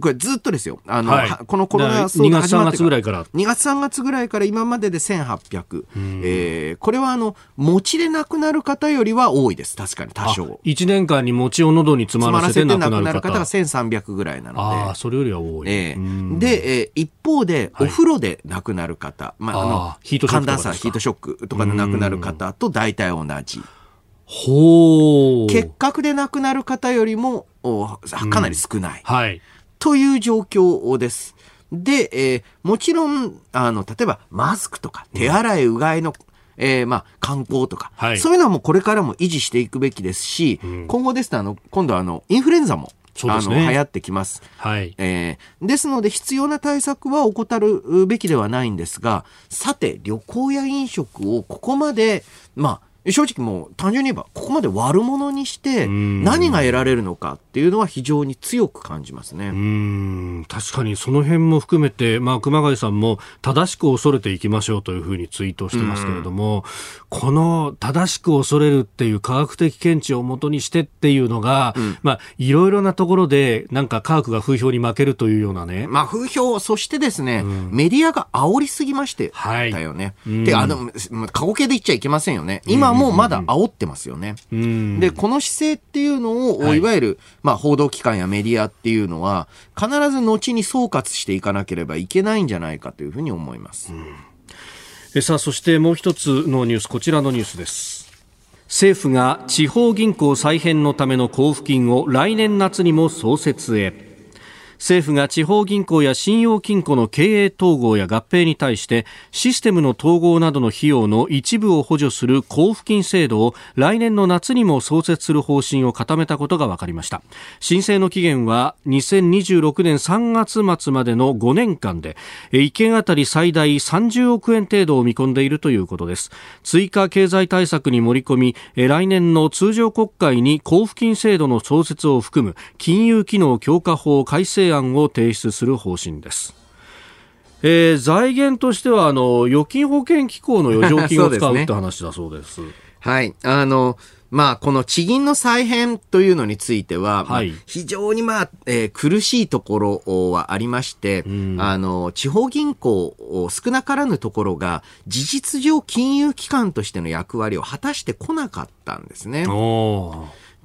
これずっとですよ。あの、はい、このコロナ2月3月ぐらいから。2月3月ぐらいから今までで1800。えー、これはあの、餅で亡くなる方よりは多いです。確かに多少。1年間に餅を喉に詰まらせて亡くなる方が1300ぐらいなので。ああ、それよりは多い。えー、で、えー、一方で、お風呂で亡くなる方、はい、まあ、あの、ヒートショック。寒暖差、ヒートショックとかで亡くなる方と大体同じ。ほう。結核で亡くなる方よりも、かなり少ない。うん、はい。という状況です。で、えー、もちろん、あの、例えばマスクとか手洗いうがいの、えー、まあ、観光とか、はい、そういうのはもうこれからも維持していくべきですし、うん、今後ですと、あの、今度はあの、インフルエンザも、ね、あの、流行ってきます。はい。えー、ですので、必要な対策は怠るべきではないんですが、さて、旅行や飲食をここまで、まあ、正直もう単純に言えばここまで悪者にして何が得られるのかっていうのは非常に強く感じますね。うん。確かにその辺も含めて、まあ、熊谷さんも正しく恐れていきましょうというふうにツイートしてますけれどもこの正しく恐れるっていう科学的見地をもとにしてっていうのが、うん、まあいろいろなところでなんか科学が風評に負けるというようなね。まあ風評そしてですね、うん、メディアが煽りすぎましてたよね、はい、であの過去形で言っちゃいけませんよね。今もうまだ煽ってますよね。で、この姿勢っていうのを、い、わゆる、まあ、報道機関やメディアっていうのは、必ず後に総括していかなければいけないんじゃないかというふうに思います。えさあ、そしてもう一つのニュース、こちらのニュースです。政府が地方銀行再編のための交付金を来年夏にも創設へ。政府が地方銀行や信用金庫の経営統合や合併に対してシステムの統合などの費用の一部を補助する交付金制度を来年の夏にも創設する方針を固めたことが分かりました。申請の期限は2026年3月末までの5年間で1件あたり最大30億円程度を見込んでいるということです。追加経済対策に盛り込み来年の通常国会に交付金制度の創設を含む金融機能強化法改正正案を提出する方針です。えー、財源としてはあの預金保険機構の余剰金を使うって話だそうです。はい。あの、まあ、この地銀の再編というのについては、はい、非常にまあ、えー、苦しいところはありまして、うん、あの、地方銀行、少なからぬところが、事実上金融機関としての役割を果たしてこなかったんですね。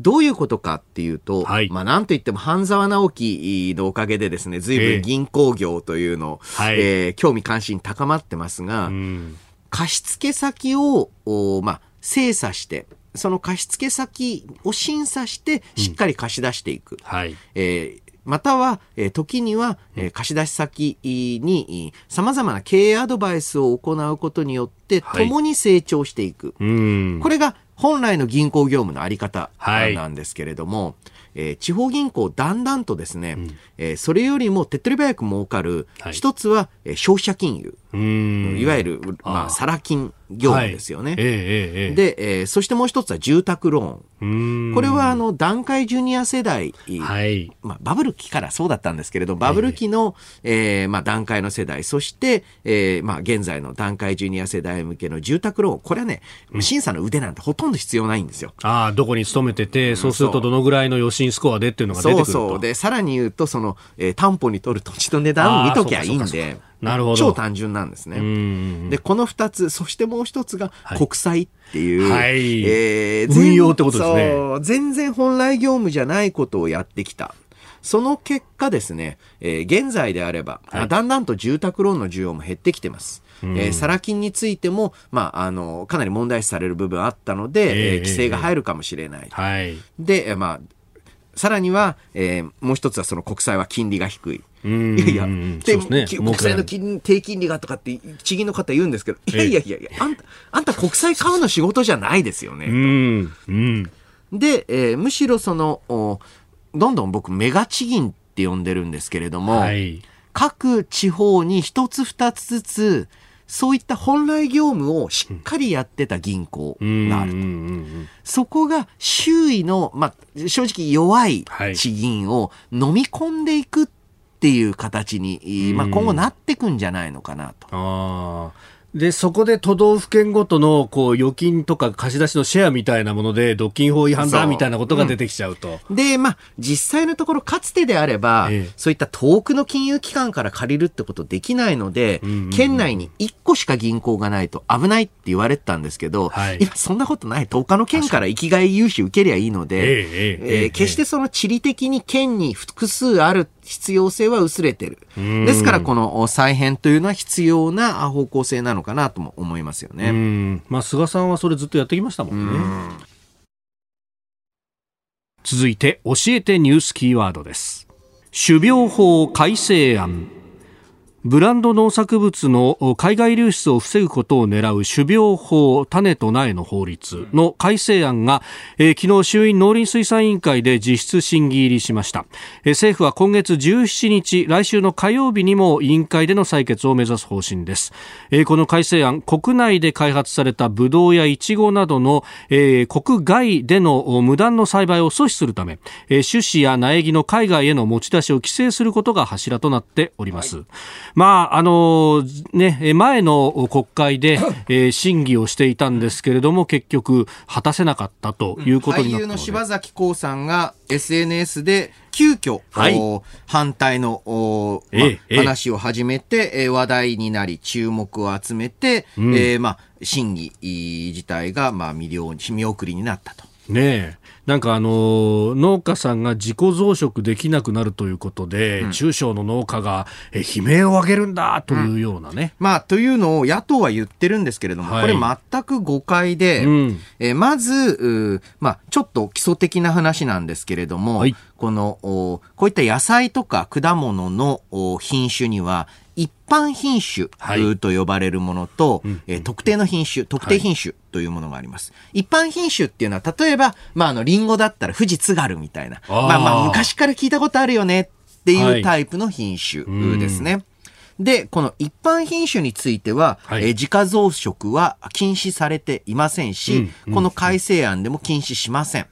どういうことかっていうと、はい、まあなんといっても半沢直樹のおかげでですね、随分銀行業というの、えー、えー、興味関心高まってますが、うん、貸付先を、まあ、精査して、その貸付先を審査してしっかり貸し出していく。うん、はい。えーまたは、えー、時には、えー、貸し出し先に様々な経営アドバイスを行うことによって、共に成長していく。これが本来の銀行業務のあり方なんですけれども、はい、えー、地方銀行だんだんとですね、うん、えー、それよりも手っ取り早く儲かる、一つは、えー、消費者金融。いわゆる、まあ、サラ金業務ですよね。はい、えー、で、えー、そしてもう一つは住宅ローン。これは、あの、段階ジュニア世代、はい、まあ、バブル期からそうだったんですけれど、バブル期の、えー、まあ、段階の世代、そして、えー、まあ、現在の段階ジュニア世代向けの住宅ローン。これはね、審査の腕なんてほとんど必要ないんですよ。ああ、どこに勤めてて、そうするとどのぐらいの予診スコアでっていうのが出てくると。そうそう。で、さらに言うと、その、えー、担保に取る土地の値段を見ときゃいいんで。なるほど。超単純なんですね。で、この二つ、そしてもう一つが国債っていう、はい、えー、運用ってことですね。全然本来業務じゃないことをやってきた。その結果ですね、えー、現在であれば、はい、だんだんと住宅ローンの需要も減ってきてます。うん、えー、サラ金についても、まあ、あの、かなり問題視される部分あったので、えー、規制が入るかもしれない。はい、で、まあ、さらには、えー、もう一つはその国債は金利が低い。いやいや、で、ね、国債の金低金利がとかって地銀の方言うんですけど、いやいやいやいや、あんた、あんた国債買うの仕事じゃないですよね。で、えー、むしろそのお、どんどん僕メガ地銀って呼んでるんですけれども、はい、各地方に一つ二つずつ、そういった本来業務をしっかりやってた銀行があると。そこが周囲の、まあ、正直弱い地銀を飲み込ん。でいくっていう形に、まあ、今後なっていくん。じゃないのかなと。で、そこで都道府県ごとの、こう、預金とか貸し出しのシェアみたいなもので、独禁法違反だみたいなことが出てきちゃうと。うん、で、まあ、実際のところ、かつてであれば、ええ、そういった遠くの金融機関から借りるってことできないので、うんうんうん、県内に1個しか銀行がないと危ないって言われてたんですけど、はい、今そんなことない。10日の県から生きがい融資受けりゃいいので、えええ決してその地理的に県に複数ある必要性は薄れてる。ですから、この再編というのは必要な方向性なのかなとも思いますよね。まあ、菅さんはそれずっとやってきましたもんね。ん続いて、教えてニュースキーワードです。種苗法改正案。ブランド農作物の海外流出を防ぐことを狙う種苗法種と苗の法律の改正案が、えー、昨日衆院農林水産委員会で実質審議入りしました、えー、政府は今月17日来週の火曜日にも委員会での採決を目指す方針です、えー、この改正案国内で開発されたブドウやイチゴなどの、えー、国外での無断の栽培を阻止するため、えー、種子や苗木の海外への持ち出しを規制することが柱となっております、はいまあ、あのね、前の国会で、えー、審議をしていたんですけれども、結局、果たせなかったということになったので、俳優の柴咲コウさんが SNS で急遽、はい、反対の、まええ、話を始めて、え話題になり、注目を集めて、うん、えー、まあ、審議自体が、まあ、見送りになったと。ねえ。なんかあの農家さんが自己増殖できなくなるということで、うん、中小の農家がえ悲鳴を上げるんだというようなね、うん、まあ、というのを野党は言ってるんですけれども、はい、これ全く誤解で、うん、えまず、まあ、ちょっと基礎的な話なんですけれども、はい、このこういった野菜とか果物の品種には一般品種と呼ばれるものと、はいえー、特定の品種、特定品種というものがあります。はい、一般品種っていうのは、例えば、まあ、あの、リンゴだったら富士津軽みたいな、あまあまあ、昔から聞いたことあるよねっていうタイプの品種ですね。はいで、この一般品種については、はい、え自家増殖は禁止されていませんし、うんうん、この改正案でも禁止しません。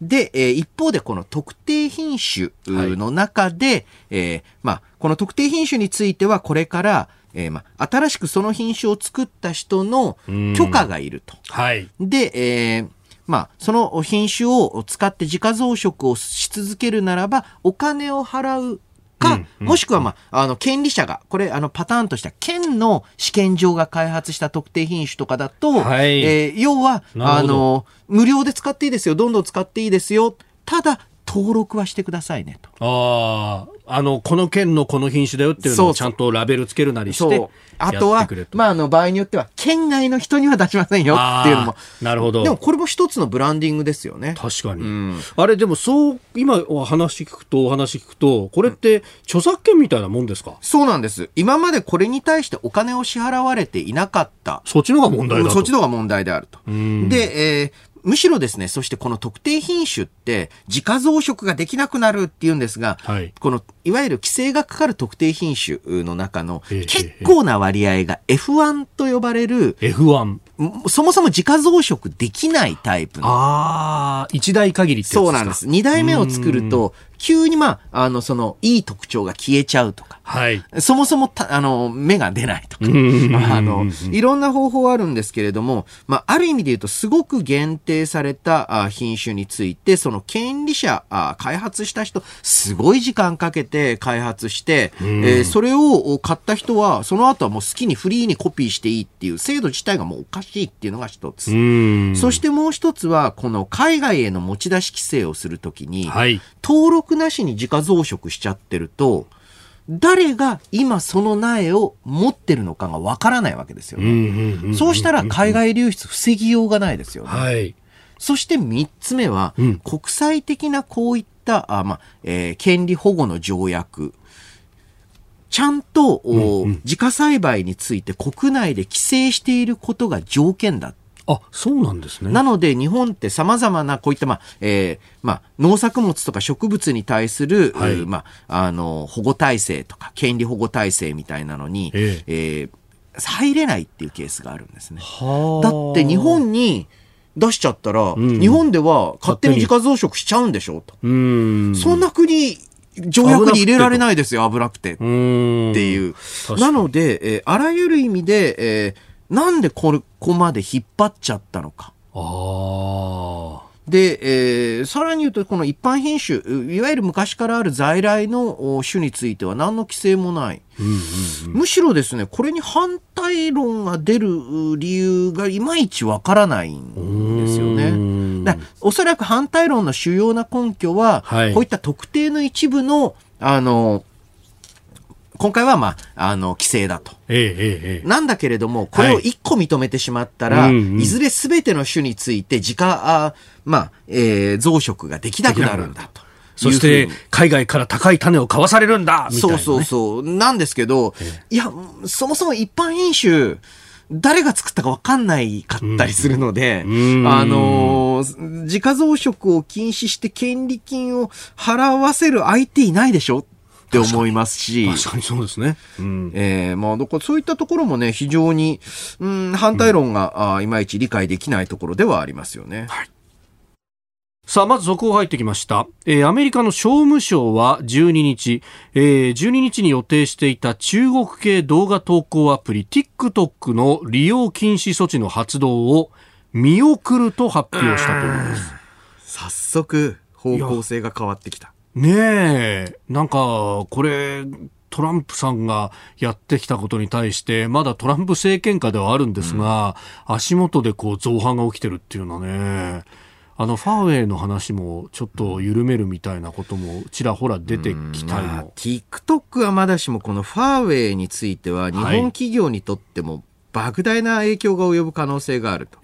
で、えー、一方でこの特定品種の中で、はい、えー、まあ、この特定品種についてはこれから、えー、まあ、新しくその品種を作った人の許可がいると。はい。で、えー、まあ、その品種を使って自家増殖をし続けるならば、お金を払うか、もしくは、まあ、あの、権利者が、これ、あの、パターンとしては、県の試験場が開発した特定品種とかだと、はい、えー、要は、あの、無料で使っていいですよ、どんどん使っていいですよ。ただ、登録はしてくださいねと。ああ。あの、この県のこの品種だよっていうのをちゃんとラベルつけるなりして。あとは、まあ、あの、場合によっては、県外の人には出しませんよっていうのも。なるほど。でも、これも一つのブランディングですよね。確かに。うん、あれ、でも、そう、今お話聞くと、お話聞くと、これって、著作権みたいなもんですか、そうなんです。今までこれに対してお金を支払われていなかった。そっちのが問題だと。そっちのが問題であると。で、えー、むしろですね、そしてこの特定品種って自家増殖ができなくなるっていうんですが、はい、このいわゆる規制がかかる特定品種の中の結構な割合が F1 と呼ばれる F1 そもそも自家増殖できないタイプの。ああ、一代限りってそうなんです。二代目を作ると、急にまあ、あの、その、いい特徴が消えちゃうとか。はい。そもそもた、あの、芽が出ないとか。あの、いろんな方法あるんですけれども、まあ、ある意味で言うと、すごく限定された品種について、その権利者、開発した人、すごい時間かけて開発して、えー、それを買った人は、その後はもう好きにフリーにコピーしていいっていう制度自体がもうおかしいっていうのが一つ。そしてもう一つは、この海外への持ち出し規制をするときに、はい、登録なしに自家増殖しちゃってると、誰が今その苗を持ってるのかがわからないわけですよね。そうしたら海外流出防ぎようがないですよね。はい、そして三つ目は、うん、国際的なこういったあ、まあえー、権利保護の条約。ちゃんと、うんうん、自家栽培について国内で規制していることが条件だあ、そうなんですね。なので、日本って様々なこういった、まあ、えー、まあ、農作物とか植物に対する、はい、まあ、あの、保護体制とか、権利保護体制みたいなのに、えー、えー、入れないっていうケースがあるんですね。だって日本に出しちゃったら、うん、日本では勝手に自家増殖しちゃうんでしょと。そんな国、条約に入れられないですよ、危なくて。っていう。なので、えー、あらゆる意味で、えーなんでここまで引っ張っちゃったのか。あで、えー、さらに言うと、この一般品種、いわゆる昔からある在来の種については何の規制もない。うんうんうん、むしろですね、これに反対論が出る理由がいまいちわからないんですよね。だおそらく反対論の主要な根拠は、はい、こういった特定の一部の、あの、今回はまあ、あの、規制だと。ええええ、なんだけれども、これを一個認めてしまったら、はい、いずれすべての種について自家、あまあ、えー、増殖ができなくなるんだと。そして、海外から高い種を買わされるんだみたいな、ね、そうそうそう。なんですけど、いや、そもそも一般品種、誰が作ったか分かんないかったりするので、うん、あのー、自家増殖を禁止して権利金を払わせる相手いないでしょって思いますし。確かにそうですね。うん、えー、まあ、どこそういったところもね、非常に、うん、反対論が、うん、あいまいち理解できないところではありますよね。はい。さあ、まず続報入ってきました。えー、アメリカの商務省は12日、えー、12日に予定していた中国系動画投稿アプリ TikTok の利用禁止措置の発動を見送ると発表したといいます。早速、方向性が変わってきた。ねえ、なんか、これ、トランプさんがやってきたことに対して、まだトランプ政権下ではあるんですが、うん、足元でこう造反が起きてるっていうのはね、あのファーウェイの話もちょっと緩めるみたいなこともちらほら出てきたりも、まあ、TikTok はまだしもこのファーウェイについては日本企業にとっても莫大な影響が及ぶ可能性があると。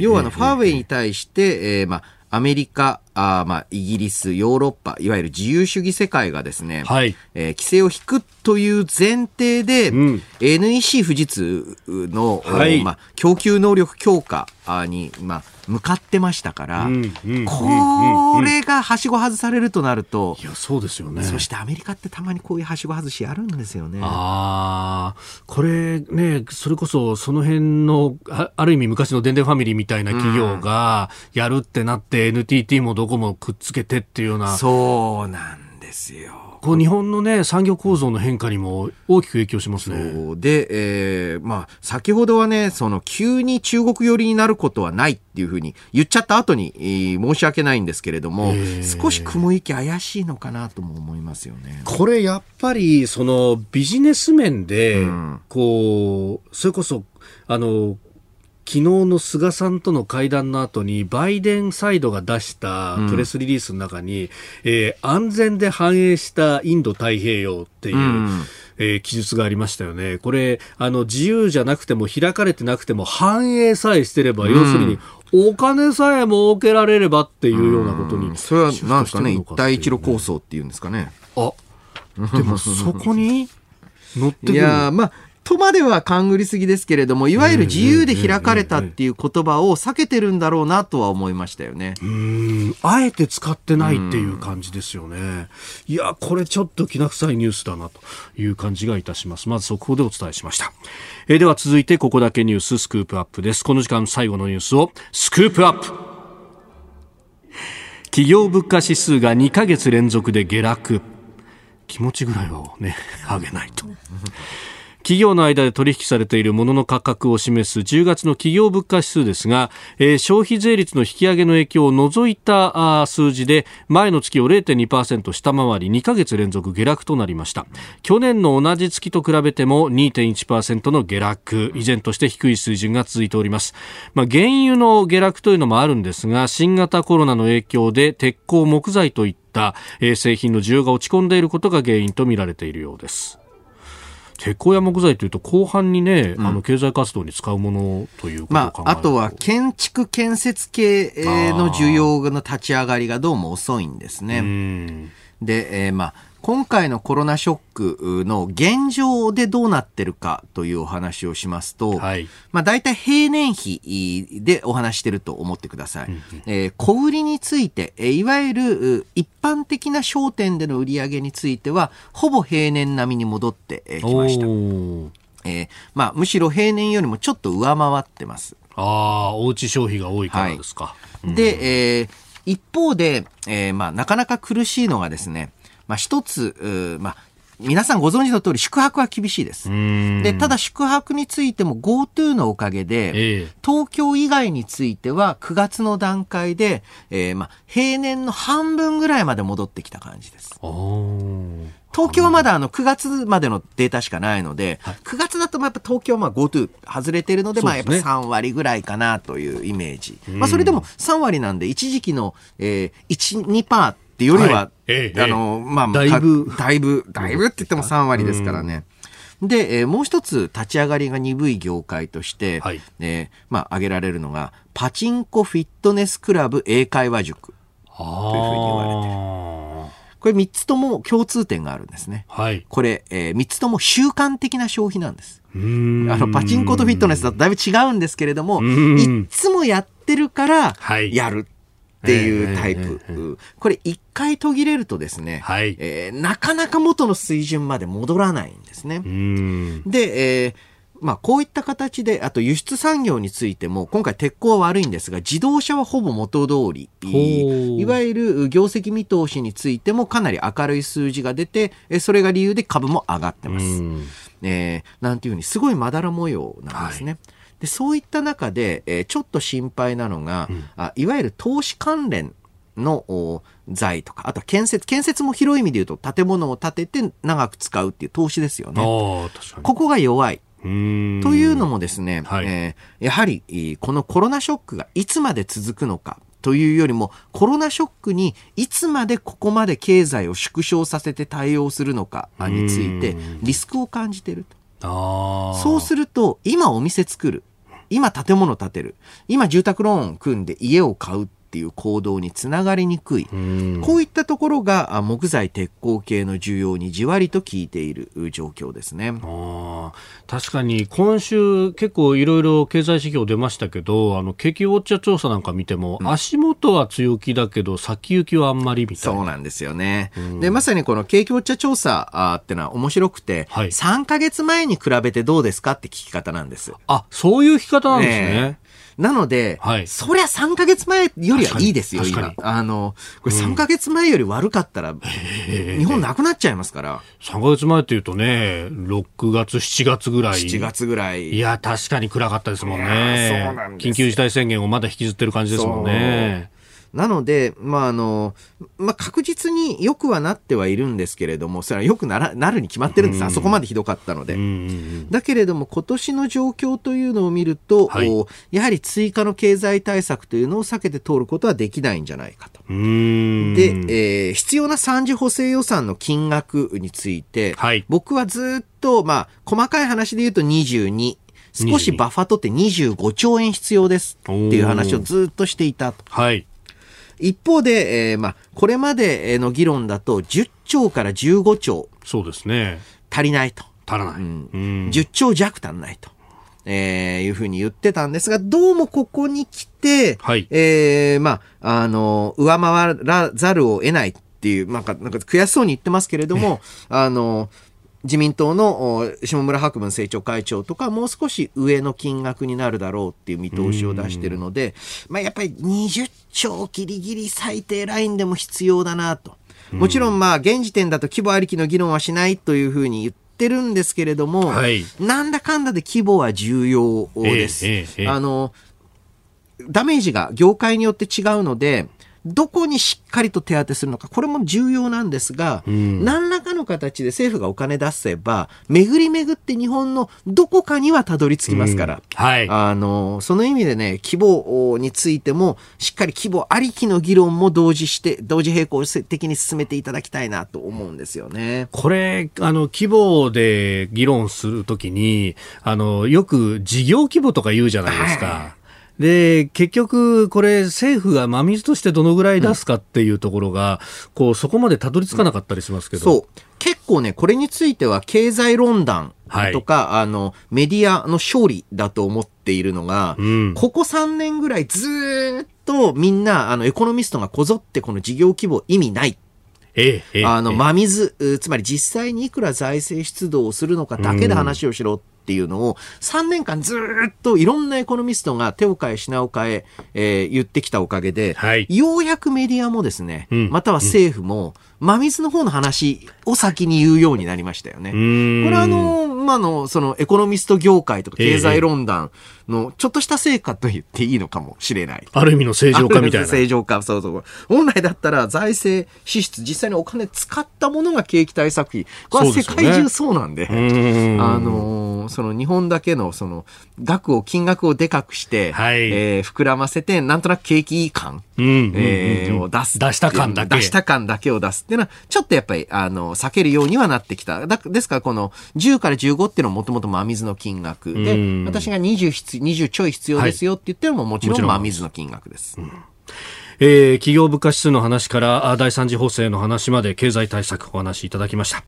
要はあの、ファーウェイに対して、えー、まあ、アメリカ、あまあ、イギリス、ヨーロッパ、いわゆる自由主義世界がですね、はい、えー、規制を引くという前提で、うん、NEC 富士通の、はい、まあ、供給能力強化に、まあ、向かってましたから、うんうん、これがはしご外されるとなると、いや、そうですよね。そしてアメリカってたまにこういうはしご外しあるんですよね。ああ、これね、それこそその辺の、ある意味昔の電電ファミリーみたいな企業がやるってなって、NTT もどどこもくっつけてっていうような。そうなんですよ。こう日本のね、産業構造の変化にも大きく影響しますね。で、えー、まあ、先ほどはね、その、急に中国寄りになることはないっていうふうに言っちゃった後に、えー、申し訳ないんですけれども、少し雲行き怪しいのかなとも思いますよね。これやっぱり、その、ビジネス面で、うん、こう、それこそ、あの、昨日の菅さんとの会談の後にバイデンサイドが出したプレスリリースの中に、うん、えー、安全で繁栄したインド太平洋っていう、うん、えー、記述がありましたよね。これ、あの、自由じゃなくても開かれてなくても繁栄さえしてれば、うん、要するに、お金さえ設けられればっていうようなことに、それは何ですかね、一帯一路構想っていうんですかね。あ、でもそこに乗ってくる。いやまあ、とまでは勘ぐりすぎですけれども、いわゆる自由で開かれたっていう言葉を避けてるんだろうなとは思いましたよね。うん、あえて使ってないっていう感じですよね。いや、これちょっときな臭いニュースだなという感じがいたします。まず速報でお伝えしました。えー、では続いてここだけニューススクープアップです。この時間最後のニュースをスクープアップ企業物価指数が2ヶ月連続で下落。気持ちぐらいはね、上げないと。企業の間で取引されている物のの価格を示す10月の企業物価指数ですが、えー、消費税率の引き上げの影響を除いたあ数字で前の月を0.2%下回り2ヶ月連続下落となりました。去年の同じ月と比べても2.1%の下落。依然として低い水準が続いております、まあ、原油の下落というのもあるんですが新型コロナの影響で鉄鋼木材といった、製品の需要が落ち込んでいることが原因とみられているようです。鉄鋼や木材というと後半にね、うん、あの経済活動に使うものというまあ、あとは建築建設系の需要の立ち上がりがどうも遅いんですね。で、えー、まあ今回のコロナショックの現状でどうなってるかというお話をしますと、はい、まあ大体平年比でお話してると思ってください。えー、小売りについて、いわゆる一般的な商店での売り上げについては、ほぼ平年並みに戻ってきました。えー、まあ、むしろ平年よりもちょっと上回ってます。ああ、おうち消費が多いからですか。はい、で、えー、一方で、えー、まあ、なかなか苦しいのがですね、まあ、一つ、まあ、皆さんご存知の通り宿泊は厳しいです。で、ただ宿泊についても GoTo のおかげで、えー、東京以外については9月の段階で、えー、まあ、平年の半分ぐらいまで戻ってきた感じです。東京はまだあの9月までのデータしかないので、はい、9月だとやっぱ東京はまあ GoTo 外れてるので、まあやっぱ3割ぐらいかなというイメージ。まあそれでも3割なんで一時期の、えー、1、2%ってよりは、はい。ええ、あの、まあ、だいぶ、だいぶ、だいぶって言っても3割ですからね。で、えー、もう一つ立ち上がりが鈍い業界として、はい、えー、まあ、挙げられるのが、パチンコフィットネスクラブ英会話塾。というふうに言われてる。これ3つとも共通点があるんですね。はい、これ、えー、3つとも習慣的な消費なんです。あのパチンコとフィットネスだとだいぶ違うんですけれども、いつもやってるからやるっていうタイプ。これ一回途切れるとですね、はい、えー、なかなか元の水準まで戻らないんですね。で、えーまあ、こういった形で、あと輸出産業についても、今回鉄鋼は悪いんですが、自動車はほぼ元通り、いわゆる業績見通しについてもかなり明るい数字が出て、それが理由で株も上がってます。えー、なんていうふうに、すごいまだら模様なんですね。はいでそういった中で、えー、ちょっと心配なのが、うん、あいわゆる投資関連の財とか、あとは建設、建設も広い意味で言うと建物を建てて長く使うっていう投資ですよね。ここが弱い。というのもですね、はい、えー、やはりこのコロナショックがいつまで続くのかというよりもコロナショックにいつまでここまで経済を縮小させて対応するのかについてリスクを感じていると。そうすると、今お店作る。今建物建てる。今住宅ローン組んで家を買うっていう行動につながりにくい。こういったところが木材鉄鋼系の需要にじわりと効いている状況ですね。確かに今週結構いろいろ経済指標出ましたけど、あの景気ウォッチャー調査なんか見ても、うん、足元は強気だけど先行きはあんまりみたいな。そうなんですよね。で、まさにこの景気ウォッチャー調査ってのは面白くて、はい、3ヶ月前に比べてどうですかって聞き方なんです。あ、そういう聞き方なんですね。ねなので、はい、そりゃ3ヶ月前よりはいいですよ、今。あの、これ3ヶ月前より悪かったら、日本なくなっちゃいますから。3ヶ月前っていうとね、6月、7月ぐらい。7月ぐらい。いや、確かに暗かったですもんね。そうなん緊急事態宣言をまだ引きずってる感じですもんね。なので、まあ、あの、まあ、確実に良くはなってはいるんですけれども、それは良くならなるに決まってるんです、あそこまでひどかったので。だけれども、今年の状況というのを見ると、はい、やはり追加の経済対策というのを避けて通ることはできないんじゃないかと。で、えー、必要な3次補正予算の金額について、はい、僕はずっと、まあ、細かい話で言うと22、少しバッファ取って25兆円必要ですっていう話をずっとしていたと。はい。一方で、えー、まあ、これまでの議論だと10兆から15兆。そうですね。足りないと。足らない。うん、10兆弱足んないと。えー、いうふうに言ってたんですが、どうもここに来て、はい、えー、まあ、あの、上回らざるを得ないっていう、なんか、なんか悔しそうに言ってますけれども、あの、自民党の下村博文政調会長とかもう少し上の金額になるだろうっていう見通しを出してるので、まあ、やっぱり20兆ギリギリ最低ラインでも必要だなと。もちろんまあ現時点だと規模ありきの議論はしないというふうに言ってるんですけれども、はい、なんだかんだで規模は重要です。えええ、あのダメージが業界によって違うので、どこにしっかりと手当てするのか、これも重要なんですが、うん、何らかの形で政府がお金出せば、巡り巡って日本のどこかにはたどり着きますから、うん、はい。あの、その意味でね、規模についても、しっかり規模ありきの議論も同時して、同時並行的に進めていただきたいなと思うんですよね。これ、あの、規模で議論するときに、あの、よく事業規模とか言うじゃないですか。はいで、結局、これ、政府が真水としてどのぐらい出すかっていうところが、うん、こう、そこまでたどり着かなかったりしますけど。そう。結構ね、これについては、経済論壇とか、はい、あの、メディアの勝利だと思っているのが、うん、ここ3年ぐらいずっとみんな、あの、エコノミストがこぞってこの事業規模意味ないええ、あの、真水、つまり実際にいくら財政出動をするのかだけで話をしろっっていうのを3年間ずっといろんなエコノミストが手を変え品を変ええー、言ってきたおかげで、はい、ようやくメディアもですね、うん、または政府も、真水の方の話を先に言うようになりましたよね。これはあの、まあの、そのエコノミスト業界とか経済論壇のちょっとした成果と言っていいのかもしれない。ある意味の正常化みたいな。正常化、そうそう。本来だったら財政支出、実際にお金使ったものが景気対策費。これは世界中そうなんで、ね、あの、その日本だけのその額を、金額をでかくして、はい、えー、膨らませて、なんとなく景気感、うん、えー、を出す。出した感だけ。出した感だけを出すっていうのは、ちょっとやっぱり、あの、避けるようにはなってきた。だですから、この10から15っていうのはもともと真水の金額で、私が20必、20ちょい必要ですよって言ってるのももちろん真水の金額です。うん。えー、企業物価指数の話から第三次補正の話まで経済対策お話しいただきました。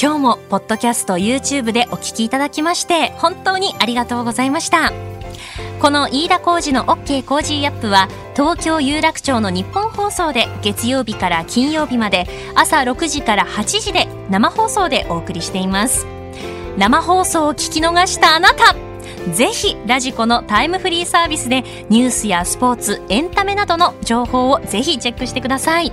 今日もポッドキャスト YouTube でお聞きいただきまして本当にありがとうございましたこの飯田浩司の OK Cozy up は東京有楽町のニッポン放送で月曜日から金曜日まで朝6時から8時で生放送でお送りしています。生放送を聞き逃したあなたぜひラジコのタイムフリーサービスでニュースやスポーツエンタメなどの情報をぜひチェックしてください。